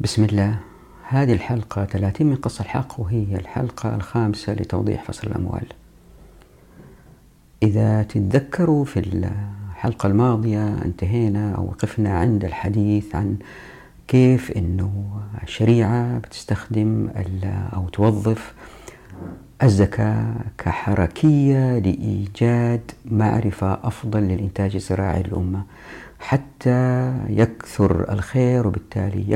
بسم الله. هذه الحلقة 30 من قص الحق وهي الحلقة الخامسة لتوضيح فصل الأموال. إذا تتذكروا في الحلقة الماضية انتهينا أو وقفنا عند الحديث عن كيف أنه الشريعة بتستخدم أو توظف الزكاة كحركية لإيجاد معرفة أفضل للإنتاج الزراعي للأمة حتى يكثر الخير وبالتالي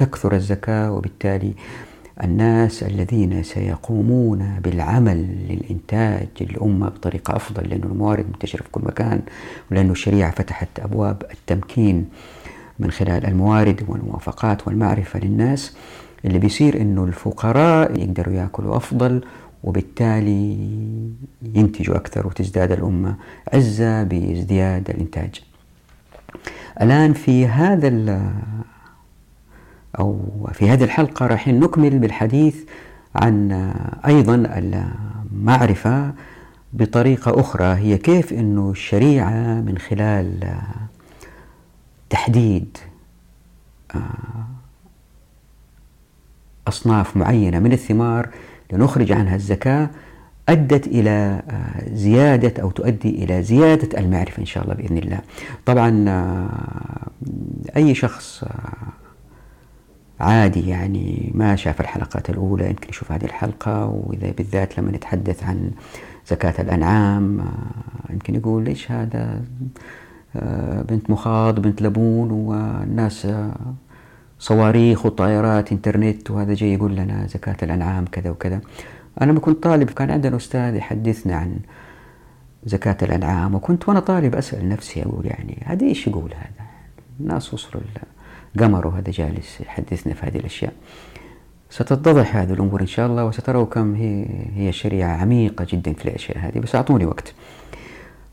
تكثر الزكاة وبالتالي الناس الذين سيقومون بالعمل للإنتاج للأمة بطريقة أفضل لأن الموارد منتشرة في كل مكان ولأن الشريعة فتحت أبواب التمكين من خلال الموارد والموافقات والمعرفة للناس اللي بيصير إنه الفقراء يقدروا يأكلوا أفضل وبالتالي ينتجوا أكثر وتزداد الأمة عزة بازدياد الإنتاج. الآن في هذا أو في هذه الحلقة راح نكمل بالحديث عن أيضا المعرفة بطريقة أخرى هي كيف إنه الشريعة من خلال تحديد أصناف معينة من الثمار لنخرج عنها الزكاة أدت إلى زيادة أو تؤدي إلى زيادة المعرفة إن شاء الله بإذن الله. طبعا أي شخص عادي يعني ما شاف الحلقات الأولى يمكن يشوف هذه الحلقة. وإذا بالذات لما نتحدث عن زكاة الأنعام يمكن يقول ليش هذا؟ بنت مخاض بنت لبون والناس صواريخ وطائرات إنترنت وهذا جاي يقول لنا زكاة الأنعام كذا وكذا. أنا لما كنت طالب كان عندنا أستاذ يحدثنا عن زكاة الأنعام وكنت وأنا طالب أسأل نفسي أقول يعني هذا إيش يقول هذا؟ الناس وصلوا القمر وهذا جالس يحدثنا في هذه الأشياء. ستتضح هذه الأمور إن شاء الله وستروا كم هي هي شريعة عميقة جدا في الأشياء هذه بس أعطوني وقت.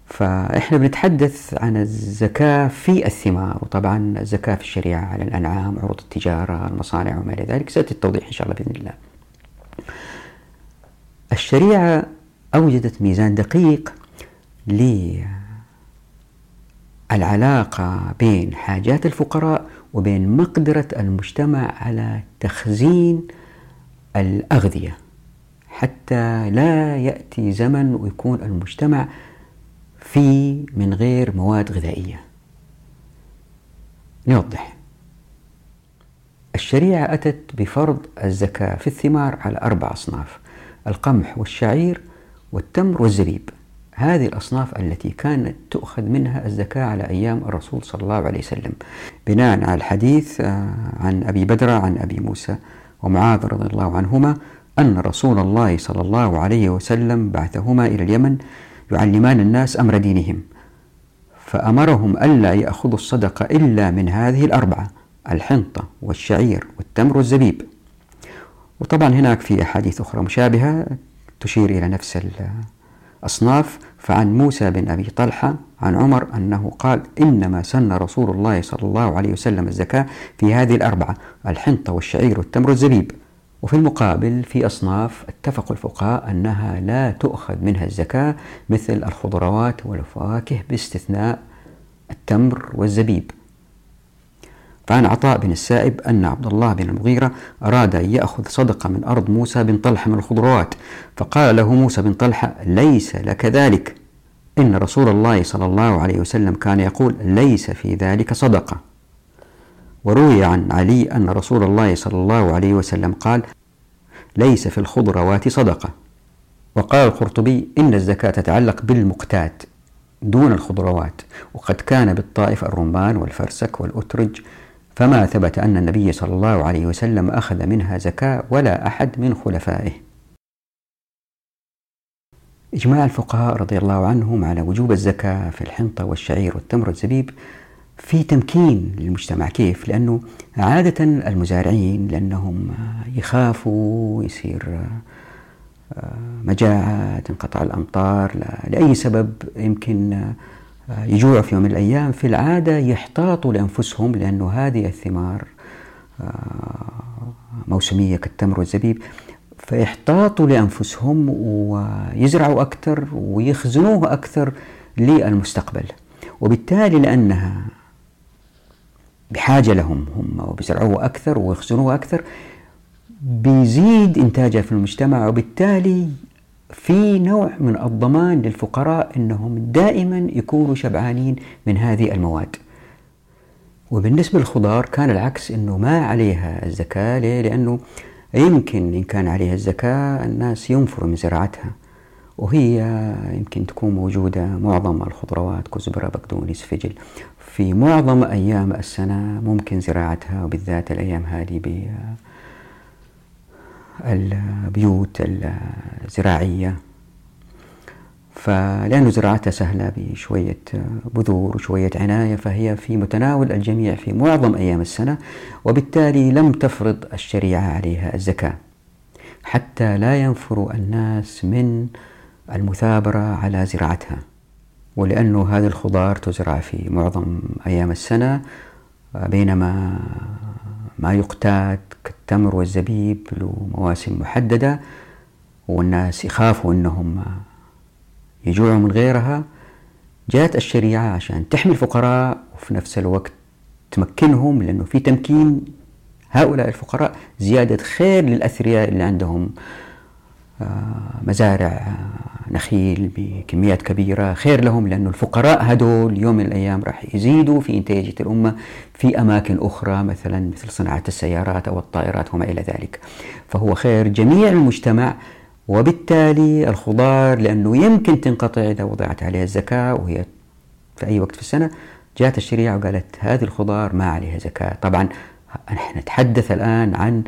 فإحنا بنتحدث عن الزكاة في الثمار وطبعا الزكاة في الشريعة على الأنعام عروض التجارة المصانع وما إلى ذلك سيأتي التوضيح إن شاء الله بإذن الله. الشريعة أوجدت ميزان دقيق للعلاقة بين حاجات الفقراء وبين مقدرة المجتمع على تخزين الأغذية. حتى لا يأتي زمن ويكون المجتمع في من غير مواد غذائية. نوضح. الشريعة أتت بفرض الزكاة في الثمار على أربع أصناف القمح والشعير والتمر والزبيب. هذه الأصناف التي كانت تؤخذ منها الزكاة على أيام الرسول صلى الله عليه وسلم. بناء على الحديث عن أبي بدر عن أبي موسى ومعاذ رضي الله عنهما أن رسول الله صلى الله عليه وسلم بعثهما إلى اليمن يعلمان الناس أمر دينهم فأمرهم ألا يأخذوا الصدقة إلا من هذه الأربعة الحنطة والشعير والتمر والزبيب. وطبعا هناك في أحاديث أخرى مشابهة تشير إلى نفس الأصناف فعن موسى بن أبي طلحة عن عمر أنه قال إنما سن رسول الله صلى الله عليه وسلم الزكاة في هذه الأربعة الحنطة والشعير والتمر والزبيب. وفي المقابل في أصناف اتفقوا الفقهاء أنها لا تؤخذ منها الزكاة مثل الخضروات والفواكه باستثناء التمر والزبيب. فعن عطاء بن السائب أن عبد الله بن المغيرة أراد أن يأخذ صدقة من أرض موسى بن طلحة من الخضروات فقال له موسى بن طلحة ليس لك ذلك. إن رسول الله صلى الله عليه وسلم كان يقول ليس في ذلك صدقة. وروي عن علي أن رسول الله صلى الله عليه وسلم قال ليس في الخضروات صدقة. وقال القرطبي إن الزكاة تتعلق بالمقتات دون الخضروات وقد كان بالطائف الرمان والفرسك والأترج فما ثبت أن النبي صلى الله عليه وسلم أخذ منها زكاة ولا أحد من خلفائه إجماع الفقهاء رضي الله عنهم على وجوب الزكاة في الحنطة والشعير والتمر والزبيب في تمكين للمجتمع كيف؟ لأنه عادة المزارعين لأنهم يخافوا يصير مجاعة تنقطع الأمطار لأي سبب يمكن يجوعوا في يوم من الأيام في العادة يحتاطوا لأنفسهم لأنه هذه الثمار موسمية كالتمر والزبيب فيحتاطوا لأنفسهم ويزرعوا أكثر ويخزنوه أكثر للمستقبل. وبالتالي لأنها بحاجة لهم هم وبيزرعوه أكثر ويخزنوه أكثر بيزيد إنتاجها في المجتمع وبالتالي في نوع من الضمان للفقراء أنهم دائما يكونوا شبعانين من هذه المواد. وبالنسبة للخضار كان العكس أنه ما عليها الزكاة. ليه؟ لأنه يمكن إن كان عليها الزكاة الناس ينفروا من زراعتها. وهي يمكن تكون موجودة معظم الخضروات كزبرة بقدونس فجل. في معظم أيام السنة ممكن زراعتها وبالذات الأيام هذه البيوت الزراعية. فلأن زراعتها سهلة بشوية بذور وشوية عناية فهي في متناول الجميع في معظم أيام السنة وبالتالي لم تفرض الشريعة عليها الزكاة حتى لا ينفر الناس من المثابرة على زراعتها. ولأنه هذه الخضار تزرع في معظم أيام السنة بينما ما يقتات كالتمر والزبيب له مواسم محددة والناس يخافوا أنهم يجوعوا من غيرها. جاءت الشريعة عشان تحمي الفقراء وفي نفس الوقت تمكنهم لأنه في تمكين هؤلاء الفقراء زيادة خير للأثرياء اللي عندهم. مزارع نخيل بكميات كبيرة. خير لهم لأن الفقراء هدول يوم من الأيام راح يزيدوا في إنتاجية الأمة في أماكن أخرى مثلا مثل صناعة السيارات أو الطائرات وما إلى ذلك. فهو خير جميع المجتمع وبالتالي الخضار لأنه يمكن تنقطع إذا وضعت عليها الزكاة وهي في أي وقت في السنة جاءت الشريعة وقالت هذه الخضار ما عليها زكاة. طبعا نحن نتحدث الآن عن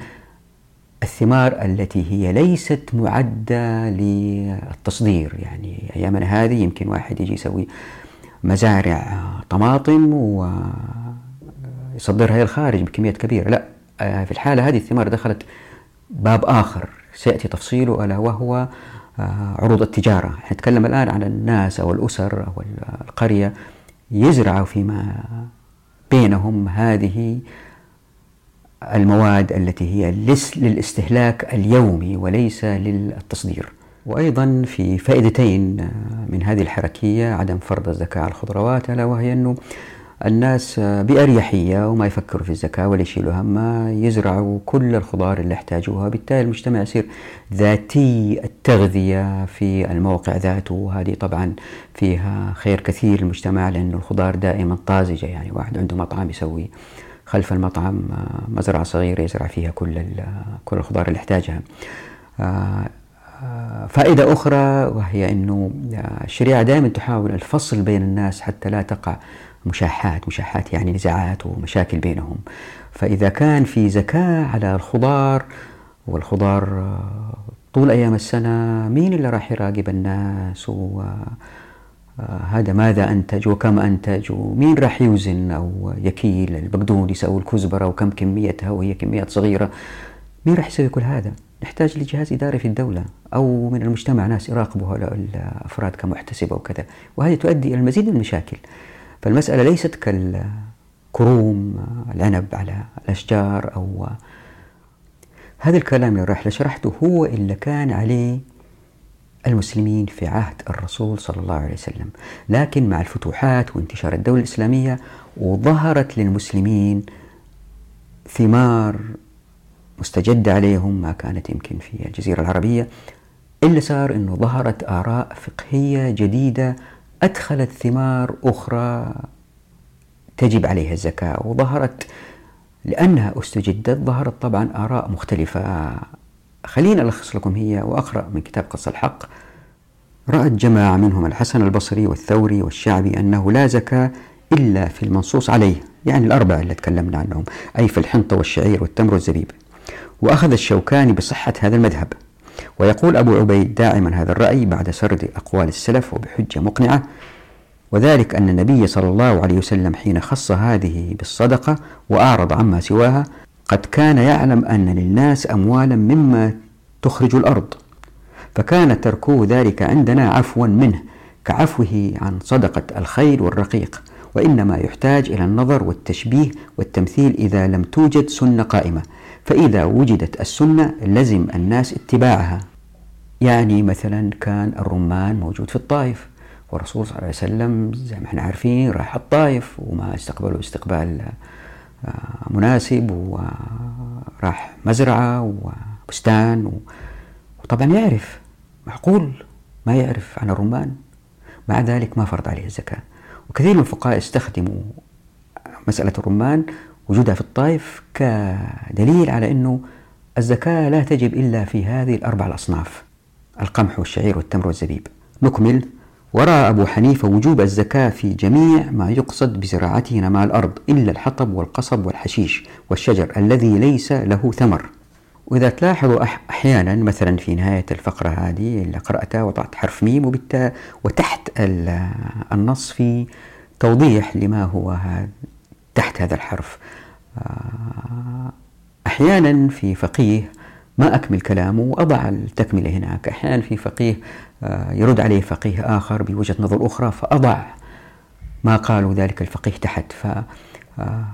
الثمار التي هي ليست معدة للتصدير. يعني أيامنا هذه يمكن واحد يجي يسوي مزارع طماطم ويصدرها إلى الخارج بكميات كبيرة. لا في الحالة هذه الثمار دخلت باب آخر. سيأتي تفصيله ألا وهو عروض التجارة. نتكلم الآن عن الناس أو الأسر أو القرية يزرعوا فيما بينهم هذه المواد التي هي للاستهلاك اليومي وليس للتصدير. وأيضا في فائدتين من هذه الحركية عدم فرض الزكاة على الخضروات ألا وهي أنه الناس بأريحية وما يفكروا في الزكاة ولا يشيلوا همها يزرعوا كل الخضار اللي يحتاجوها. بالتالي المجتمع يصير ذاتي التغذية في الموقع ذاته. وهذه طبعا فيها خير كثير للمجتمع لأن الخضار دائما طازجة يعني واحد عنده مطعم يسوي خلف المطعم آه، مزرعة صغيرة يزرع فيها كل كل الخضار اللي يحتاجها. آه، آه، فائدة أخرى وهي أنه الشريعة دائما تحاول الفصل بين الناس حتى لا تقع مشاحات مشاحات يعني نزاعات ومشاكل بينهم فإذا كان في زكاة على الخضار والخضار طول أيام السنة مين اللي راح يراقب الناس و آه، هذا ماذا أنتج وكم أنتج؟ ومين راح يوزن أو يكيل؟ البقدونس أو الكزبرة وكم كميتها؟ وهي كميات صغيرة. مين راح يسوي كل هذا؟ نحتاج لجهاز إداري في الدولة أو من المجتمع ناس يراقبوا هؤلاء الأفراد كمحتسبة وكذا وهذه تؤدي إلى المزيد من المشاكل. فالمسألة ليست كالكروم العنب على الأشجار أو هذا الكلام اللي راح شرحته هو اللي كان عليه المسلمين في عهد الرسول صلى الله عليه وسلم. لكن مع الفتوحات وانتشار الدولة الإسلامية وظهرت للمسلمين ثمار مستجدة عليهم ما كانت يمكن في الجزيرة العربية إلا صار أنه ظهرت آراء فقهية جديدة أدخلت ثمار أخرى تجب عليها الزكاة وظهرت لأنها استجدت ظهرت طبعا آراء مختلفة. خليني ألخص لكم هي وأقرأ من كتاب قص الحق. رأت جماعة منهم الحسن البصري والثوري والشعبي أنه لا زكاة إلا في المنصوص عليه يعني الأربعة اللي تكلمنا عنهم أي في الحنطة والشعير والتمر والزبيب. وأخذ الشوكاني بصحة هذا المذهب. ويقول أبو عبيد داعما هذا الرأي بعد سرد أقوال السلف وبحجة مقنعة وذلك أن النبي صلى الله عليه وسلم حين خص هذه بالصدقة وأعرض عما سواها قد كان يعلم أن للناس أموالا مما تخرج الأرض فكان تركه ذلك عندنا عفوا منه كعفوه عن صدقة الخيل والرقيق وإنما يحتاج إلى النظر والتشبيه والتمثيل إذا لم توجد سنة قائمة فإذا وجدت السنة لزم الناس اتباعها. يعني مثلا كان الرمان موجود في الطائف والرسول صلى الله عليه وسلم زي ما إحنا عارفين راح الطائف وما استقبلوا استقبال مناسب وراح مزرعة وبستان وطبعا يعرف معقول ما يعرف عن الرمان. مع ذلك ما فرض عليه الزكاة. وكثير من الفقهاء استخدموا مسألة الرمان وجودها في الطائف كدليل على أنه الزكاة لا تجب إلا في هذه الأربع الأصناف القمح والشعير والتمر والزبيب. نكمل. ورأى أبو حنيفة وجوب الزكاة في جميع ما يقصد بزراعته نماء الأرض إلا الحطب والقصب والحشيش والشجر الذي ليس له ثمر. وإذا تلاحظوا أحيانا مثلا في نهاية الفقرة هذه اللي قرأتها وضعت حرف ميم وتحت النص في توضيح لما هو تحت هذا الحرف. آه، أحيانا في فقيه ما أكمل كلامه وأضع التكملة هناك. أحيانا في فقيه يرد عليه فقيه آخر بوجهة نظر أخرى فأضع ما قالوا ذلك الفقيه تحت. ف آه،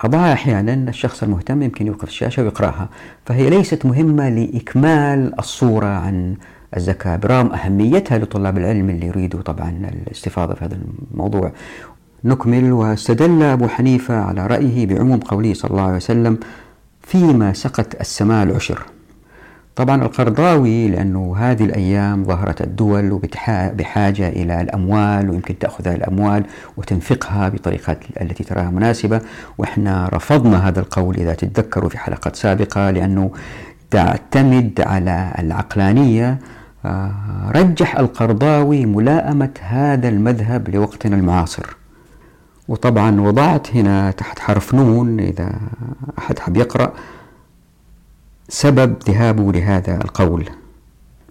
أضع أحيانا الشخص المهتم يمكن يوقف الشاشة ويقرأها. فهي ليست مهمة لإكمال الصورة عن الزكاة برغم أهميتها لطلاب العلم اللي يريدوا طبعا الاستفاضة في هذا الموضوع. نكمل. واستدل أبو حنيفة على رأيه بعموم قوله صلى الله عليه وسلم فيما سقت السماء العشر. طبعا القرضاوي لأنه هذه الأيام ظهرت الدول بحاجة إلى الأموال ويمكن تأخذ الأموال وتنفقها بطريقة التي تراها مناسبة. وإحنا رفضنا هذا القول إذا تتذكروا في حلقات سابقة لأنه تعتمد على العقلانية. آه، رجح القرضاوي ملائمة هذا المذهب لوقتنا المعاصر. وطبعا وضعت هنا تحت حرف نون إذا أحد حب يقرأ. سبب ذهابه لهذا القول.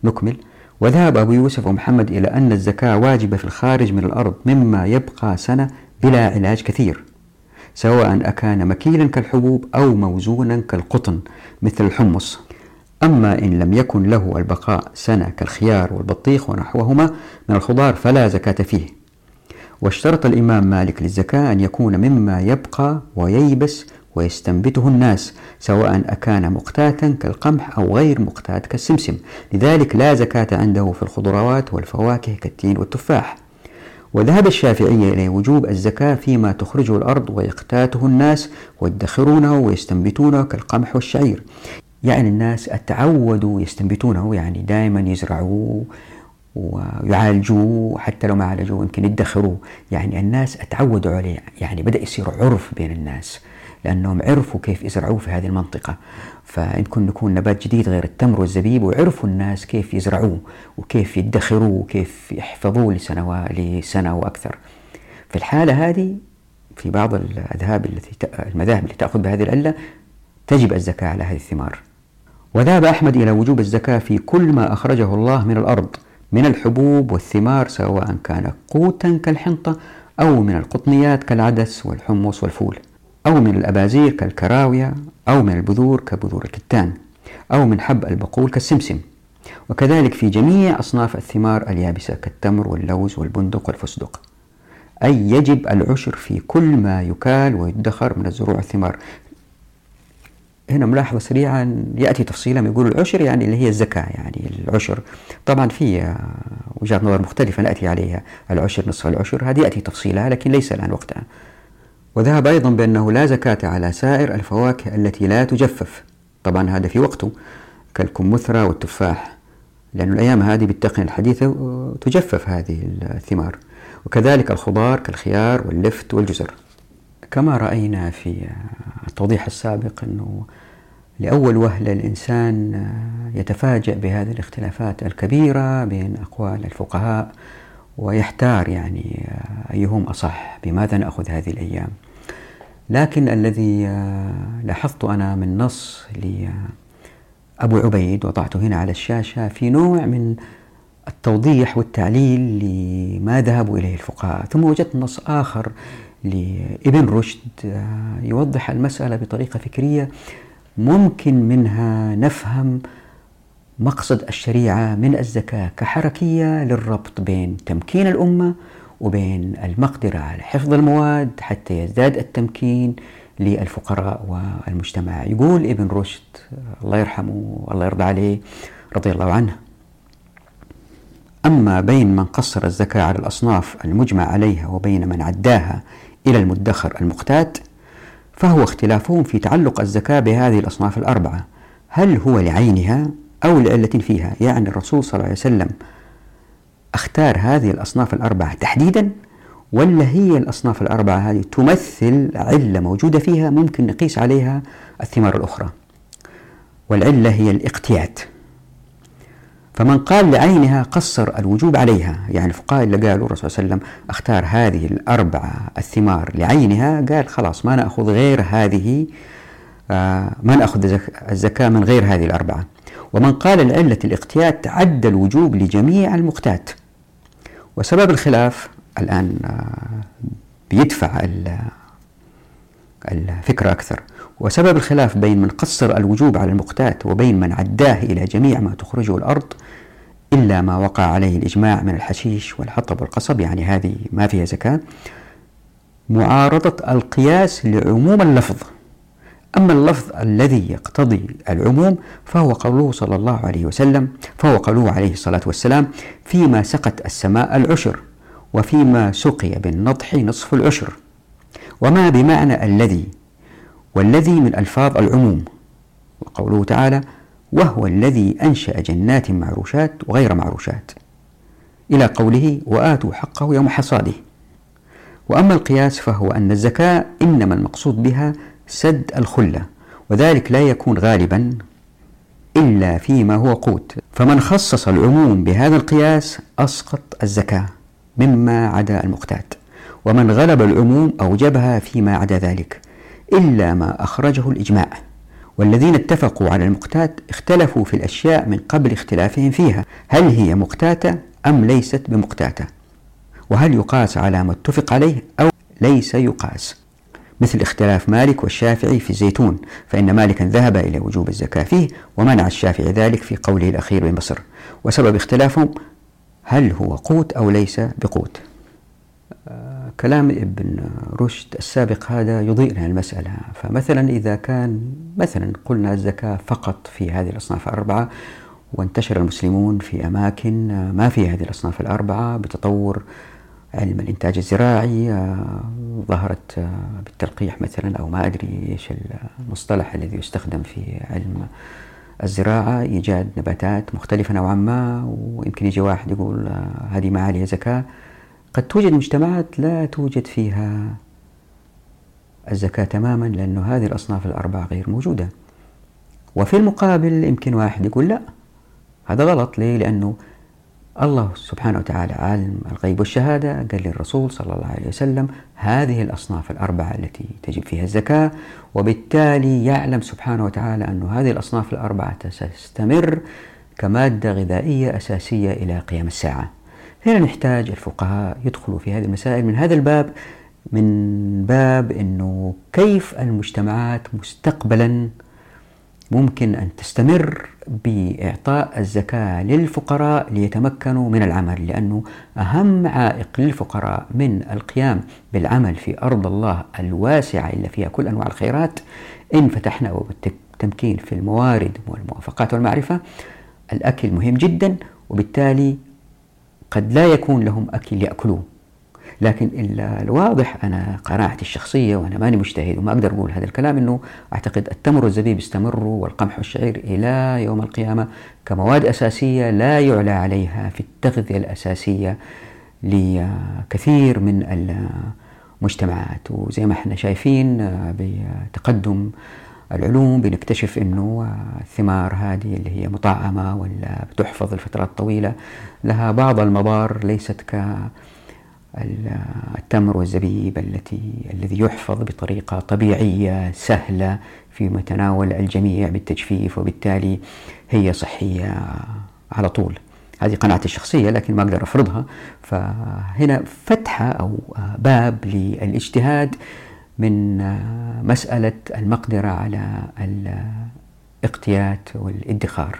نكمل. وذهب أبو يوسف ومحمد إلى أن الزكاة واجبة في الخارج من الأرض مما يبقى سنة بلا علاج كثير سواء أكان مكيلا كالحبوب أو موزونا كالقطن مثل الحمص. أما إن لم يكن له البقاء سنة كالخيار والبطيخ ونحوهما من الخضار فلا زكاة فيه. واشترط الإمام مالك للزكاة أن يكون مما يبقى وييبس ويستنبته الناس سواء أكان مقتاتا كالقمح أو غير مقتات كالسمسم. لذلك لا زكاة عنده في الخضروات والفواكه كالتين والتفاح. وذهب الشافعية إلى وجوب الزكاة فيما تخرجه الأرض ويقتاته الناس ويدخرونه ويستنبتونه كالقمح والشعير. يعني الناس تعودوا يستنبتونه يعني دائما يزرعوه ويعالجوه حتى لو ما عالجوه يمكن يدخروه. يعني الناس أتعودوا عليه يعني بدأ يصير عرف بين الناس. لأنهم عرفوا كيف يزرعوه في هذه المنطقة. فيمكن يكون نبات جديد غير التمر والزبيب وعرفوا الناس كيف يزرعوه وكيف يدخروه وكيف يحفظوه لسنوات لسنة وأكثر في الحالة هذه في بعض الأذهاب التي المذاهب التي تأخذ بهذه العلة تجب الزكاة على هذه الثمار. وذهب أحمد إلى وجوب الزكاة في كل ما أخرجه الله من الأرض من الحبوب والثمار سواء كان قوتا كالحنطة أو من القطنيات كالعدس والحمص والفول. أو من الأبازير كالكراوية أو من البذور كبذور الكتان أو من حب البقول كالسمسم. وكذلك في جميع أصناف الثمار اليابسة كالتمر واللوز والبندق والفستق. أي يجب العشر في كل ما يكال ويدخر من الزروع والثمار هنا ملاحظة سريعة يأتي تفصيلا يقول العشر يعني اللي هي الزكاة يعني العشر. طبعا في وجهات نظر مختلفة نأتي عليها العشر نصف العشر هذه يأتي تفصيلها لكن ليس الآن وقتها. وذهب أيضا بأنه لا زكاة على سائر الفواكه التي لا تجفف. طبعا هذا في وقته كالكمثرى والتفاح لأن الأيام هذه بالتقنية الحديثة تجفف هذه الثمار. وكذلك الخضار كالخيار واللفت والجزر. كما رأينا في التوضيح السابق أنه لأول وهلة الإنسان يتفاجأ بهذه الاختلافات الكبيرة بين أقوال الفقهاء ويحتار يعني أيهم أصح؟ بماذا نأخذ هذه الأيام؟ لكن الذي لاحظت أنا من نص لأبو عبيد وضعته هنا على الشاشة في نوع من التوضيح والتعليل لما ذهبوا إليه الفقهاء. ثم وجدت نص آخر لابن رشد يوضح المسألة بطريقة فكرية ممكن منها نفهم مقصد الشريعة من الزكاة كحركية للربط بين تمكين الأمة وبين المقدرة على حفظ المواد حتى يزداد التمكين للفقراء والمجتمع. يقول ابن رشد الله يرحمه والله يرضى عليه رضي الله عنه أما بين من قصر الزكاة على الأصناف المجمع عليها وبين من عداها إلى المدخر المقتات فهو اختلافهم في تعلق الزكاة بهذه الأصناف الأربعة. هل هو لعينها أو لعلة فيها. يعني الرسول صلى الله عليه وسلم أختار هذه الأصناف الأربعة تحديدا ولا هي الأصناف الأربعة هذه تمثل علة موجودة فيها ممكن نقيس عليها الثمار الأخرى؟ والعلة هي الاقتيات فمن قال لعينها قصر الوجوب عليها يعني الفقهاء اللي قالوا الرسول صلى الله عليه وسلم أختار هذه الأربعة الثمار لعينها قال خلاص ما نأخذ غير هذه آه ما نأخذ الزكاة من غير هذه الأربعة. ومن قال العلة الاقتيات عد الوجوب لجميع المقتات. وسبب الخلاف الآن آه، بيدفع الفكرة أكثر. وسبب الخلاف بين من قصر الوجوب على المقتات وبين من عداه إلى جميع ما تخرجه الأرض إلا ما وقع عليه الإجماع من الحشيش والحطب والقصب يعني هذه ما فيها زكاة معارضة القياس لعموم اللفظ. أما اللفظ الذي يقتضي العموم فهو قوله صلى الله عليه وسلم فهو قوله عليه الصلاة والسلام فيما سقت السماء العشر وفيما سقي بالنضح نصف العشر. وما بمعنى الذي؟ والذي من ألفاظ العموم. وقوله تعالى وهو الذي أنشأ جنات معروشات وغير معروشات. إلى قوله وآتوا حقه يوم حصاده. وأما القياس فهو أن الزكاة إنما المقصود بها سد الخلة وذلك لا يكون غالبا إلا فيما هو قوت. فمن خصص العموم بهذا القياس أسقط الزكاة مما عدا المقتات. ومن غلب العموم أوجبها فيما عدا ذلك إلا ما أخرجه الإجماع. والذين اتفقوا على المقتات اختلفوا في الأشياء من قبل اختلافهم فيها هل هي مقتاتة أم ليست بمقتاتة؟ وهل يقاس على ما اتفق عليه أو ليس يقاس؟ مثل اختلاف مالك والشافعي في الزيتون فإن مالكا ذهب إلى وجوب الزكاة فيه ومنع الشافعي ذلك في قوله الأخير بمصر وسبب اختلافهم هل هو قوت أو ليس بقوت. آه، كلام ابن رشد السابق هذا يضيء لنا المسألة. فمثلا إذا كان مثلا قلنا الزكاة فقط في هذه الأصناف الأربعة وانتشر المسلمون في أماكن ما في هذه الأصناف الأربعة بتطور علم الإنتاج الزراعي آه، ظهرت آه، بالتلقيح مثلا أو ما أدري إيش المصطلح الذي يستخدم في علم الزراعة. إيجاد نباتات مختلفة نوعا ما ويمكن يجي واحد يقول آه، هذه ما عليها زكاة. قد توجد مجتمعات لا توجد فيها الزكاة تماما لأنه هذه الأصناف الأربعة غير موجودة. وفي المقابل يمكن واحد يقول لا هذا غلط. ليه؟ لأنه الله سبحانه وتعالى عالم الغيب والشهادة قال للرسول صلى الله عليه وسلم هذه الأصناف الأربعة التي تجب فيها الزكاة وبالتالي يعلم سبحانه وتعالى أن هذه الأصناف الأربعة ستستمر كمادة غذائية أساسية إلى قيام الساعة. هنا نحتاج الفقهاء يدخلوا في هذه المسائل من هذا الباب من باب أنه كيف المجتمعات مستقبلا ممكن أن تستمر بإعطاء الزكاة للفقراء ليتمكنوا من العمل لأنه أهم عائق للفقراء من القيام بالعمل في أرض الله الواسعة اللي فيها كل أنواع الخيرات إن فتحنا التمكين في الموارد والموافقات والمعرفة. الأكل مهم جدا وبالتالي قد لا يكون لهم أكل يأكلوه لكن الواضح أنا قناعتي الشخصية وأنا ماني مجتهد وما أقدر أقول هذا الكلام أنه أعتقد التمر والزبيب يستمروا والقمح والشعير إلى يوم القيامة كمواد أساسية لا يعلى عليها في التغذية الأساسية لكثير من المجتمعات. وزي ما إحنا شايفين بتقدم العلوم بنكتشف إنه الثمار هذه اللي هي مطعمة ولا بتحفظ لفترات طويلة لها بعض المضار ليست ك التمر والزبيب التي الذي يحفظ بطريقة طبيعية سهلة في متناول الجميع بالتجفيف وبالتالي هي صحية على طول. هذه قناعتي الشخصية لكن ما أقدر أفرضها. فهنا فتحة أو باب للاجتهاد من مسألة المقدرة على الاقتيات والادخار.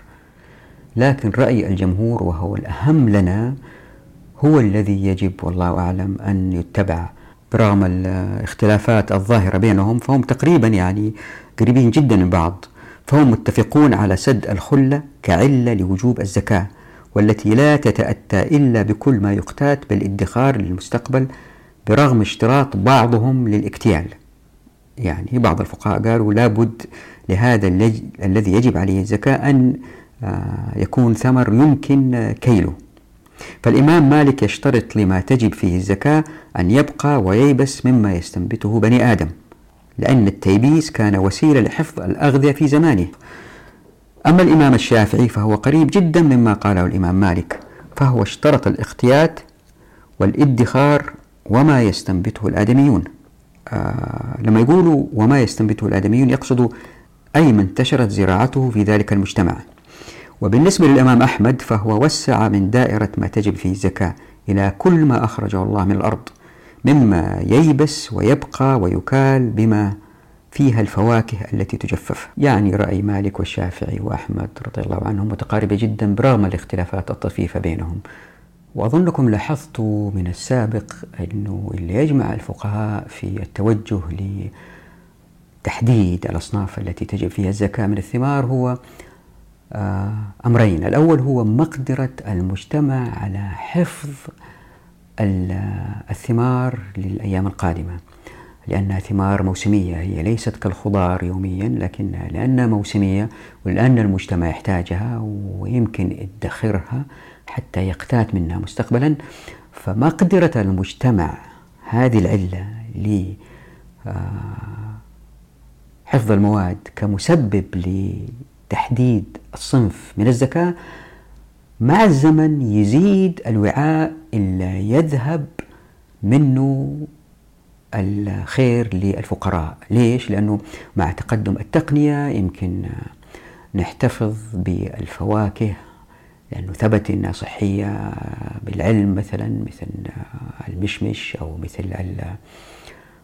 لكن رأي الجمهور وهو الأهم لنا هو الذي يجب والله أعلم أن يتبع برغم الاختلافات الظاهرة بينهم فهم تقريبا يعني قريبين جدا من بعض. فهم متفقون على سد الخلة كعلة لوجوب الزكاة والتي لا تتأتى إلا بكل ما يقتات بالادخار للمستقبل برغم اشتراط بعضهم للاكتيال يعني بعض الفقهاء قالوا لابد لهذا الذي يجب عليه الزكاة أن آه، يكون ثمر يمكن كيله. فالإمام مالك يشترط لما تجب فيه الزكاة أن يبقى وييبس مما يستنبته بني آدم لأن التيبيس كان وسيلة لحفظ الأغذية في زمانه. أما الإمام الشافعي فهو قريب جدا مما قاله الإمام مالك فهو اشترط الاختيات والادخار وما يستنبته الآدميون. آه لما يقولوا وما يستنبته الآدميون يقصدوا أي ما انتشرت زراعته في ذلك المجتمع. وبالنسبة للإمام أحمد فهو وسع من دائرة ما تجب فيه الزكاة إلى كل ما أخرجه الله من الأرض مما ييبس ويبقى ويكال بما فيها الفواكه التي تجفف. يعني رأي مالك والشافعي وأحمد رضي الله عنهم متقاربة جدا برغم الاختلافات الطفيفة بينهم. وأظنكم لاحظتوا من السابق أنه اللي يجمع الفقهاء في التوجه لتحديد الأصناف التي تجب فيها الزكاة من الثمار هو أمرين. الأول هو مقدرة المجتمع على حفظ الثمار للأيام القادمة لأنها ثمار موسمية هي ليست كالخضار يوميا لكن لأنها موسمية ولأن المجتمع يحتاجها ويمكن ادخرها حتى يقتات منها مستقبلا. فمقدرة المجتمع هذه العلة لحفظ المواد كمسبب لتحديد الصنف من الزكاة مع الزمن يزيد الوعاء اللي يذهب منه الخير للفقراء ليش؟ لأنه مع تقدم التقنية يمكن نحتفظ بالفواكه لأنه ثبت أنها صحية بالعلم مثلا مثل المشمش أو مثل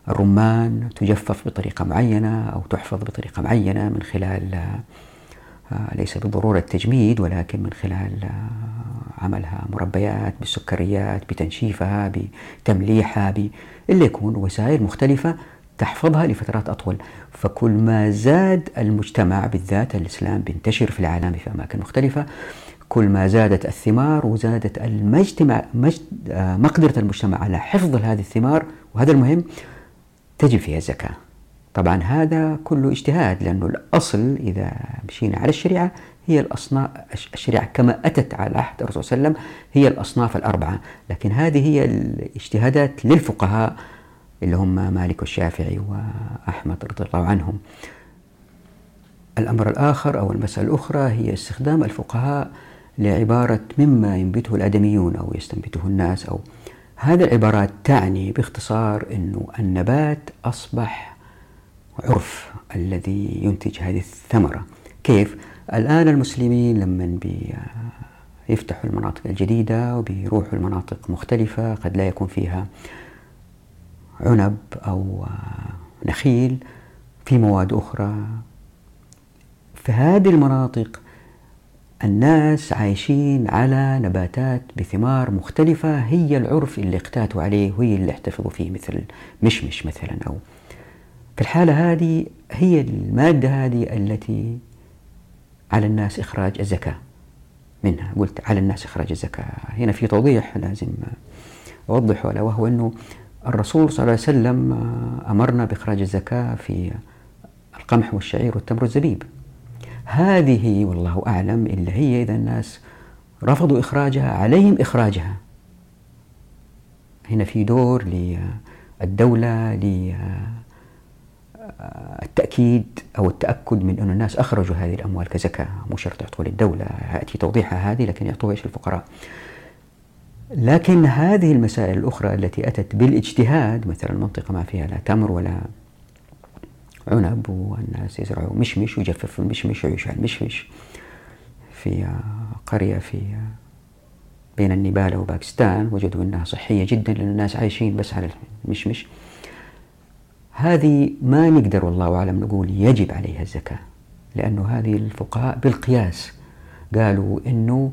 الرمان تجفف بطريقة معينة أو تحفظ بطريقة معينة من خلال ليس بالضرورة التجميد ولكن من خلال عملها مربيات بالسكريات بتنشيفها بتمليحها اللي يكون وسائل مختلفة تحفظها لفترات أطول. فكل ما زاد المجتمع بالذات الإسلام بينتشر في العالم في أماكن مختلفة كل ما زادت الثمار وزادت المجتمع مجد آه، مقدرة المجتمع على حفظ هذه الثمار وهذا المهم تجب فيها الزكاة. طبعا هذا كله اجتهاد لأنه الأصل إذا مشينا على الشريعة هي الأصناف الشريعة كما أتت على عهد الرسول صلى الله عليه وسلم هي الأصناف الأربعة. لكن هذه هي الاجتهادات للفقهاء اللي هم مالك والشافعي وأحمد رضي الله عنهم. الأمر الآخر أو المسألة الأخرى هي استخدام الفقهاء لعبارة مما ينبته الآدميون أو يستنبته الناس أو هذه العبارات تعني باختصار أنه النبات أصبح عرف الذي ينتج هذه الثمرة كيف؟ الآن المسلمين لما بيفتحوا المناطق الجديدة وبيروحوا المناطق مختلفة قد لا يكون فيها عنب أو نخيل في مواد أخرى في هذه المناطق الناس عايشين على نباتات بثمار مختلفة هي العرف اللي اقتاتوا عليه وهي اللي احتفظوا فيه مثل مشمش مثلا أو في الحالة هذه هي المادة هذه التي على الناس إخراج الزكاة منها. قلت على الناس إخراج الزكاة. هنا في توضيح لازم أوضحه ألا وهو أنه الرسول صلى الله عليه وسلم أمرنا بإخراج الزكاة في القمح والشعير والتمر والزبيب. هذه والله أعلم إلا هي إذا الناس رفضوا إخراجها عليهم إخراجها. هنا في دور للدولة التأكيد أو التأكد من أن الناس أخرجوا هذه الأموال كزكاة مو شرط يعطوها للدولة يأتي توضيحها هذه لكن يعطوها إيش؟ الفقراء لكن هذه المسائل الأخرى التي أتت بالإجتهاد مثلا المنطقة ما فيها لا تمر ولا عنب والناس يزرعوا مشمش ويجففوا المشمش ويعيشوا على المشمش في قرية في بين النيبال وباكستان. وجدوا أنها صحية جدا لأن الناس عايشين بس على المشمش. هذه ما نقدر والله أعلم نقول يجب عليها الزكاة لأنه هذه الفقهاء بالقياس قالوا أنه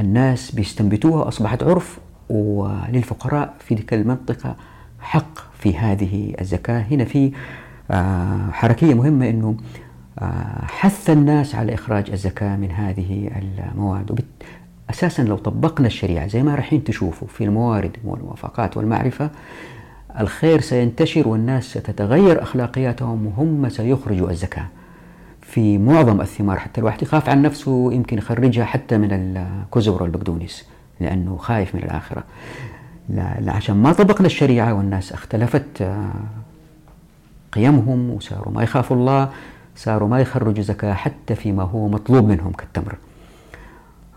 الناس بيستنبتوها أصبحت عرف وللفقراء في تلك المنطقة حق في هذه الزكاة. هنا في آه، حركية مهمة أنه آه، حث الناس على إخراج الزكاة من هذه المواد. أساسا لو طبقنا الشريعة زي ما رايحين تشوفوا في الموارد والموافقات والمعرفة الخير سينتشر والناس ستتغير أخلاقياتهم وهم سيخرجوا الزكاة. في معظم الثمار حتى الواحد يخاف عن نفسه يمكن يخرجها حتى من الكزبر والبقدونس لأنه خايف من الآخرة. لا عشان ما طبقنا الشريعة والناس اختلفت آه، قيمهم وصاروا ما يخافوا الله صاروا ما يخرجوا زكاة حتى فيما هو مطلوب منهم كالتمر.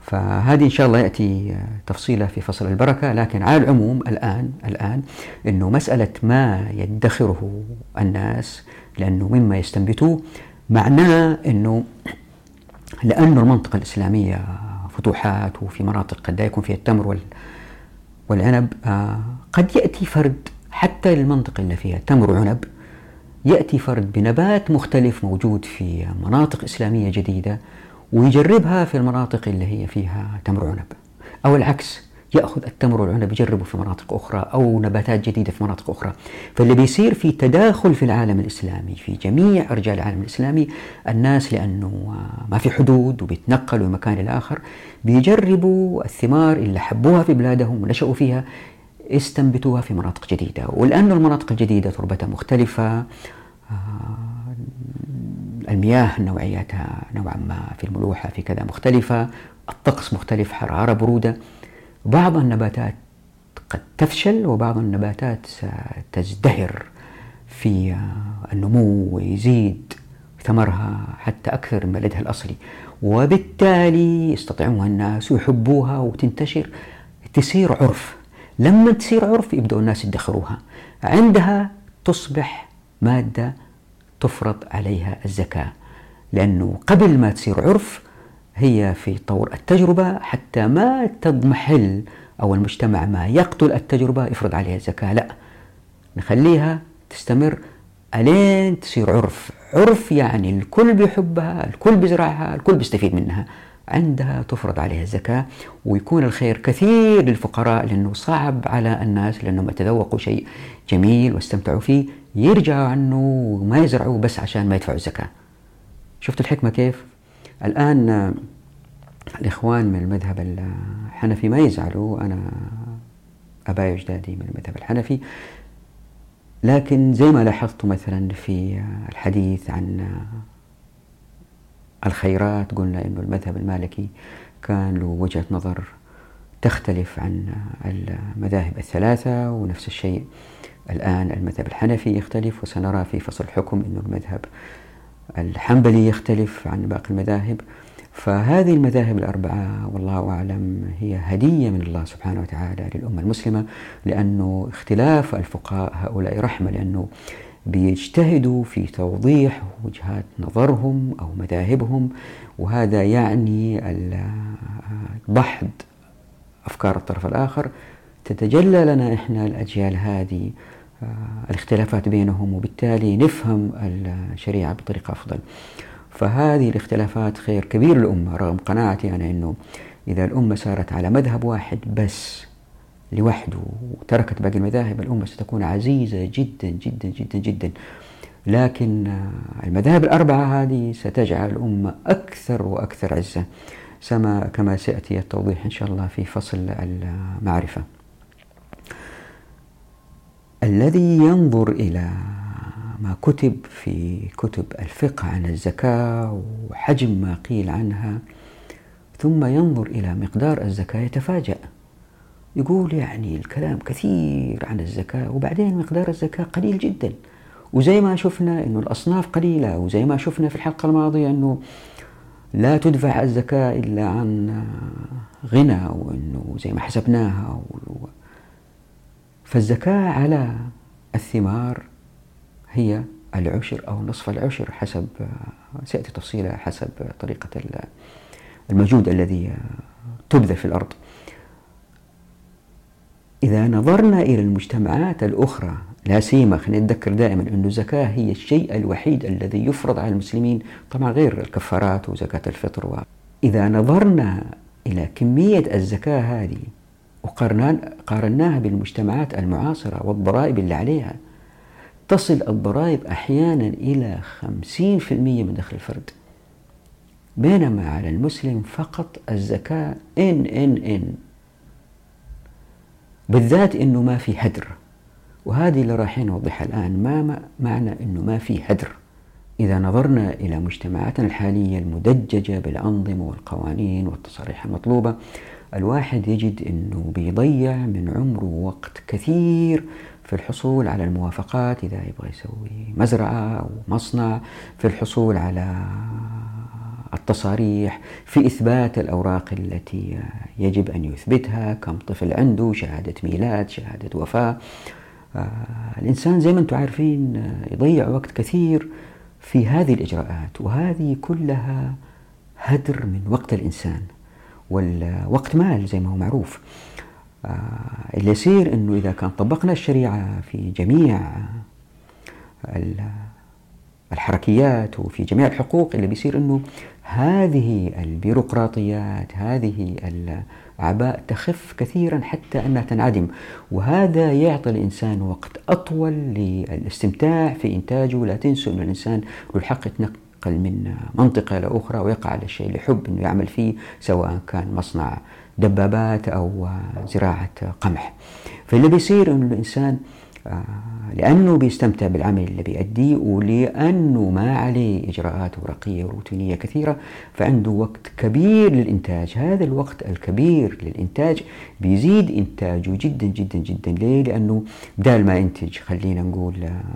فهذه إن شاء الله يأتي تفصيلها في فصل البركة لكن على العموم الآن الآن أنه مسألة ما يدخره الناس لأنه مما يستنبتوه معناه أنه لأن المنطقة الإسلامية فتوحات وفي مناطق قد لا يكون فيها التمر والعنب آه، قد يأتي فرد حتى للمنطقة اللي فيها تمر وعنب يأتي فرد بنبات مختلف موجود في مناطق إسلامية جديدة ويجربها في المناطق اللي هي فيها تمر عنب. أو العكس يأخذ التمر والعنب يجربه في مناطق أخرى أو نباتات جديدة في مناطق أخرى. فاللي بيصير في تداخل في العالم الإسلامي في جميع أرجاء العالم الإسلامي الناس لأنه ما في حدود وبيتنقلوا من مكان إلى آخر بيجربوا الثمار اللي حبوها في بلادهم ونشأوا فيها استنبتوها في مناطق جديدة. ولأن المناطق الجديدة تربتها مختلفة آه، المياه نوعياتها نوعا ما في الملوحة في كذا مختلفة الطقس مختلف حرارة برودة. بعض النباتات قد تفشل وبعض النباتات ستزدهر في النمو ويزيد ثمرها حتى أكثر من بلدها الأصلي. وبالتالي يستطيعون الناس ويحبوها وتنتشر. تصير عرف. لما تصير عرف يبدأوا الناس يدخروها. عندها تصبح مادة تفرض عليها الزكاة لأنه قبل ما تصير عرف هي في طور التجربة حتى ما تضمحل أو المجتمع ما يقتل التجربة يفرض عليها الزكاة لا. نخليها تستمر ألين تصير عرف. عرف يعني الكل بيحبها الكل بيزرعها الكل بيستفيد منها. عندها تفرض عليها الزكاة ويكون الخير كثير للفقراء لأنه صعب على الناس لأنهم تذوقوا شيء جميل واستمتعوا فيه يرجعوا عنه وما يزرعوه بس عشان ما يدفعوا الزكاة شفتوا الحكمة كيف؟ الآن الإخوان من المذهب الحنفي ما يزعلوا أنا أباي وأجدادي من المذهب الحنفي لكن زي ما لاحظت مثلا في الحديث عن الخيرات قلنا أنه المذهب المالكي كان له وجهة نظر تختلف عن المذاهب الثلاثة ونفس الشيء الآن المذهب الحنفي يختلف وسنرى في فصل الحكم أنه المذهب الحنبلي يختلف عن باقي المذاهب. فهذه المذاهب الأربعة والله أعلم هي هدية من الله سبحانه وتعالى للأمة المسلمة لأنه اختلاف الفقهاء هؤلاء رحمة لأنه بيجتهدوا في توضيح وجهات نظرهم أو مذاهبهم وهذا يعني بحث أفكار الطرف الآخر. تتجلى لنا إحنا الأجيال هذه آه، الاختلافات بينهم وبالتالي نفهم الشريعة بطريقة أفضل. فهذه الاختلافات خير كبير للأمة رغم قناعتي أنا أنه إذا الأمة سارت على مذهب واحد بس لوحده وتركت باقي المذاهب الأمة ستكون عزيزة جدا جدا جدا جدا. لكن المذاهب الأربعة هذه ستجعل الأمة أكثر وأكثر عزة كما سيأتي التوضيح إن شاء الله في فصل المعرفة. الذي ينظر إلى ما كتب في كتب الفقه عن الزكاة وحجم ما قيل عنها ثم ينظر إلى مقدار الزكاة يتفاجأ. يقول يعني الكلام كثير عن الزكاة وبعدين مقدار الزكاة قليل جدا. وزي ما شفنا أنه الأصناف قليلة وزي ما شفنا في الحلقة الماضية أنه لا تدفع الزكاة إلا عن غنى وأنه زي ما حسبناها فالزكاة على الثمار هي العشر أو نصف العشر حسب سيأتي تفصيلها حسب طريقة المجهود الذي تبذل في الأرض. إذا نظرنا إلى المجتمعات الأخرى لا سيما خلينا نتذكر دائما أن الزكاة هي الشيء الوحيد الذي يفرض على المسلمين طبعا غير الكفارات وزكاة الفطر و... إذا نظرنا إلى كمية الزكاة هذه وقارناها بالمجتمعات المعاصرة والضرائب اللي عليها تصل الضرائب أحيانا إلى 50% من دخل الفرد. بينما على المسلم فقط الزكاة إن إن إن. بالذات إنه ما في هدر. وهذه اللي رايحين نوضحها الآن ما معنى أنه ما في هدر. إذا نظرنا إلى مجتمعاتنا الحالية المدججة بالأنظمة والقوانين والتصاريح المطلوبة الواحد يجد أنه بيضيع من عمره وقت كثير في الحصول على الموافقات إذا يبغى يسوي مزرعة أو مصنع في الحصول على التصاريح في إثبات الأوراق التي يجب أن يثبتها كم طفل عنده شهادة ميلاد شهادة وفاة. آه، الإنسان زي ما أنتم عارفين يضيع وقت كثير في هذه الإجراءات وهذه كلها هدر من وقت الإنسان والوقت مال زي ما هو معروف. آه، اللي يصير أنه إذا كان طبقنا الشريعة في جميع الحركيات وفي جميع الحقوق اللي بيصير أنه هذه البيروقراطيات هذه الأعباء تخف كثيرا حتى أنها تنعدم. وهذا يعطي الإنسان وقت أطول للاستمتاع في إنتاجه. لا تنسوا أن الإنسان له الحق يتنقل من منطقة إلى أخرى ويقع على الشيء اللي يحب أنه يعمل فيه سواء كان مصنع دبابات أو زراعة قمح. فاللي بيصير أنه الإنسان آه، لأنه بيستمتع بالعمل اللي بيأديه ولأنه ما عليه إجراءات ورقية وروتينية كثيرة فعنده وقت كبير للإنتاج هذا الوقت الكبير للإنتاج بيزيد إنتاجه جدا جدا جدا ليه؟ لأنه بدال ما ينتج خلينا نقول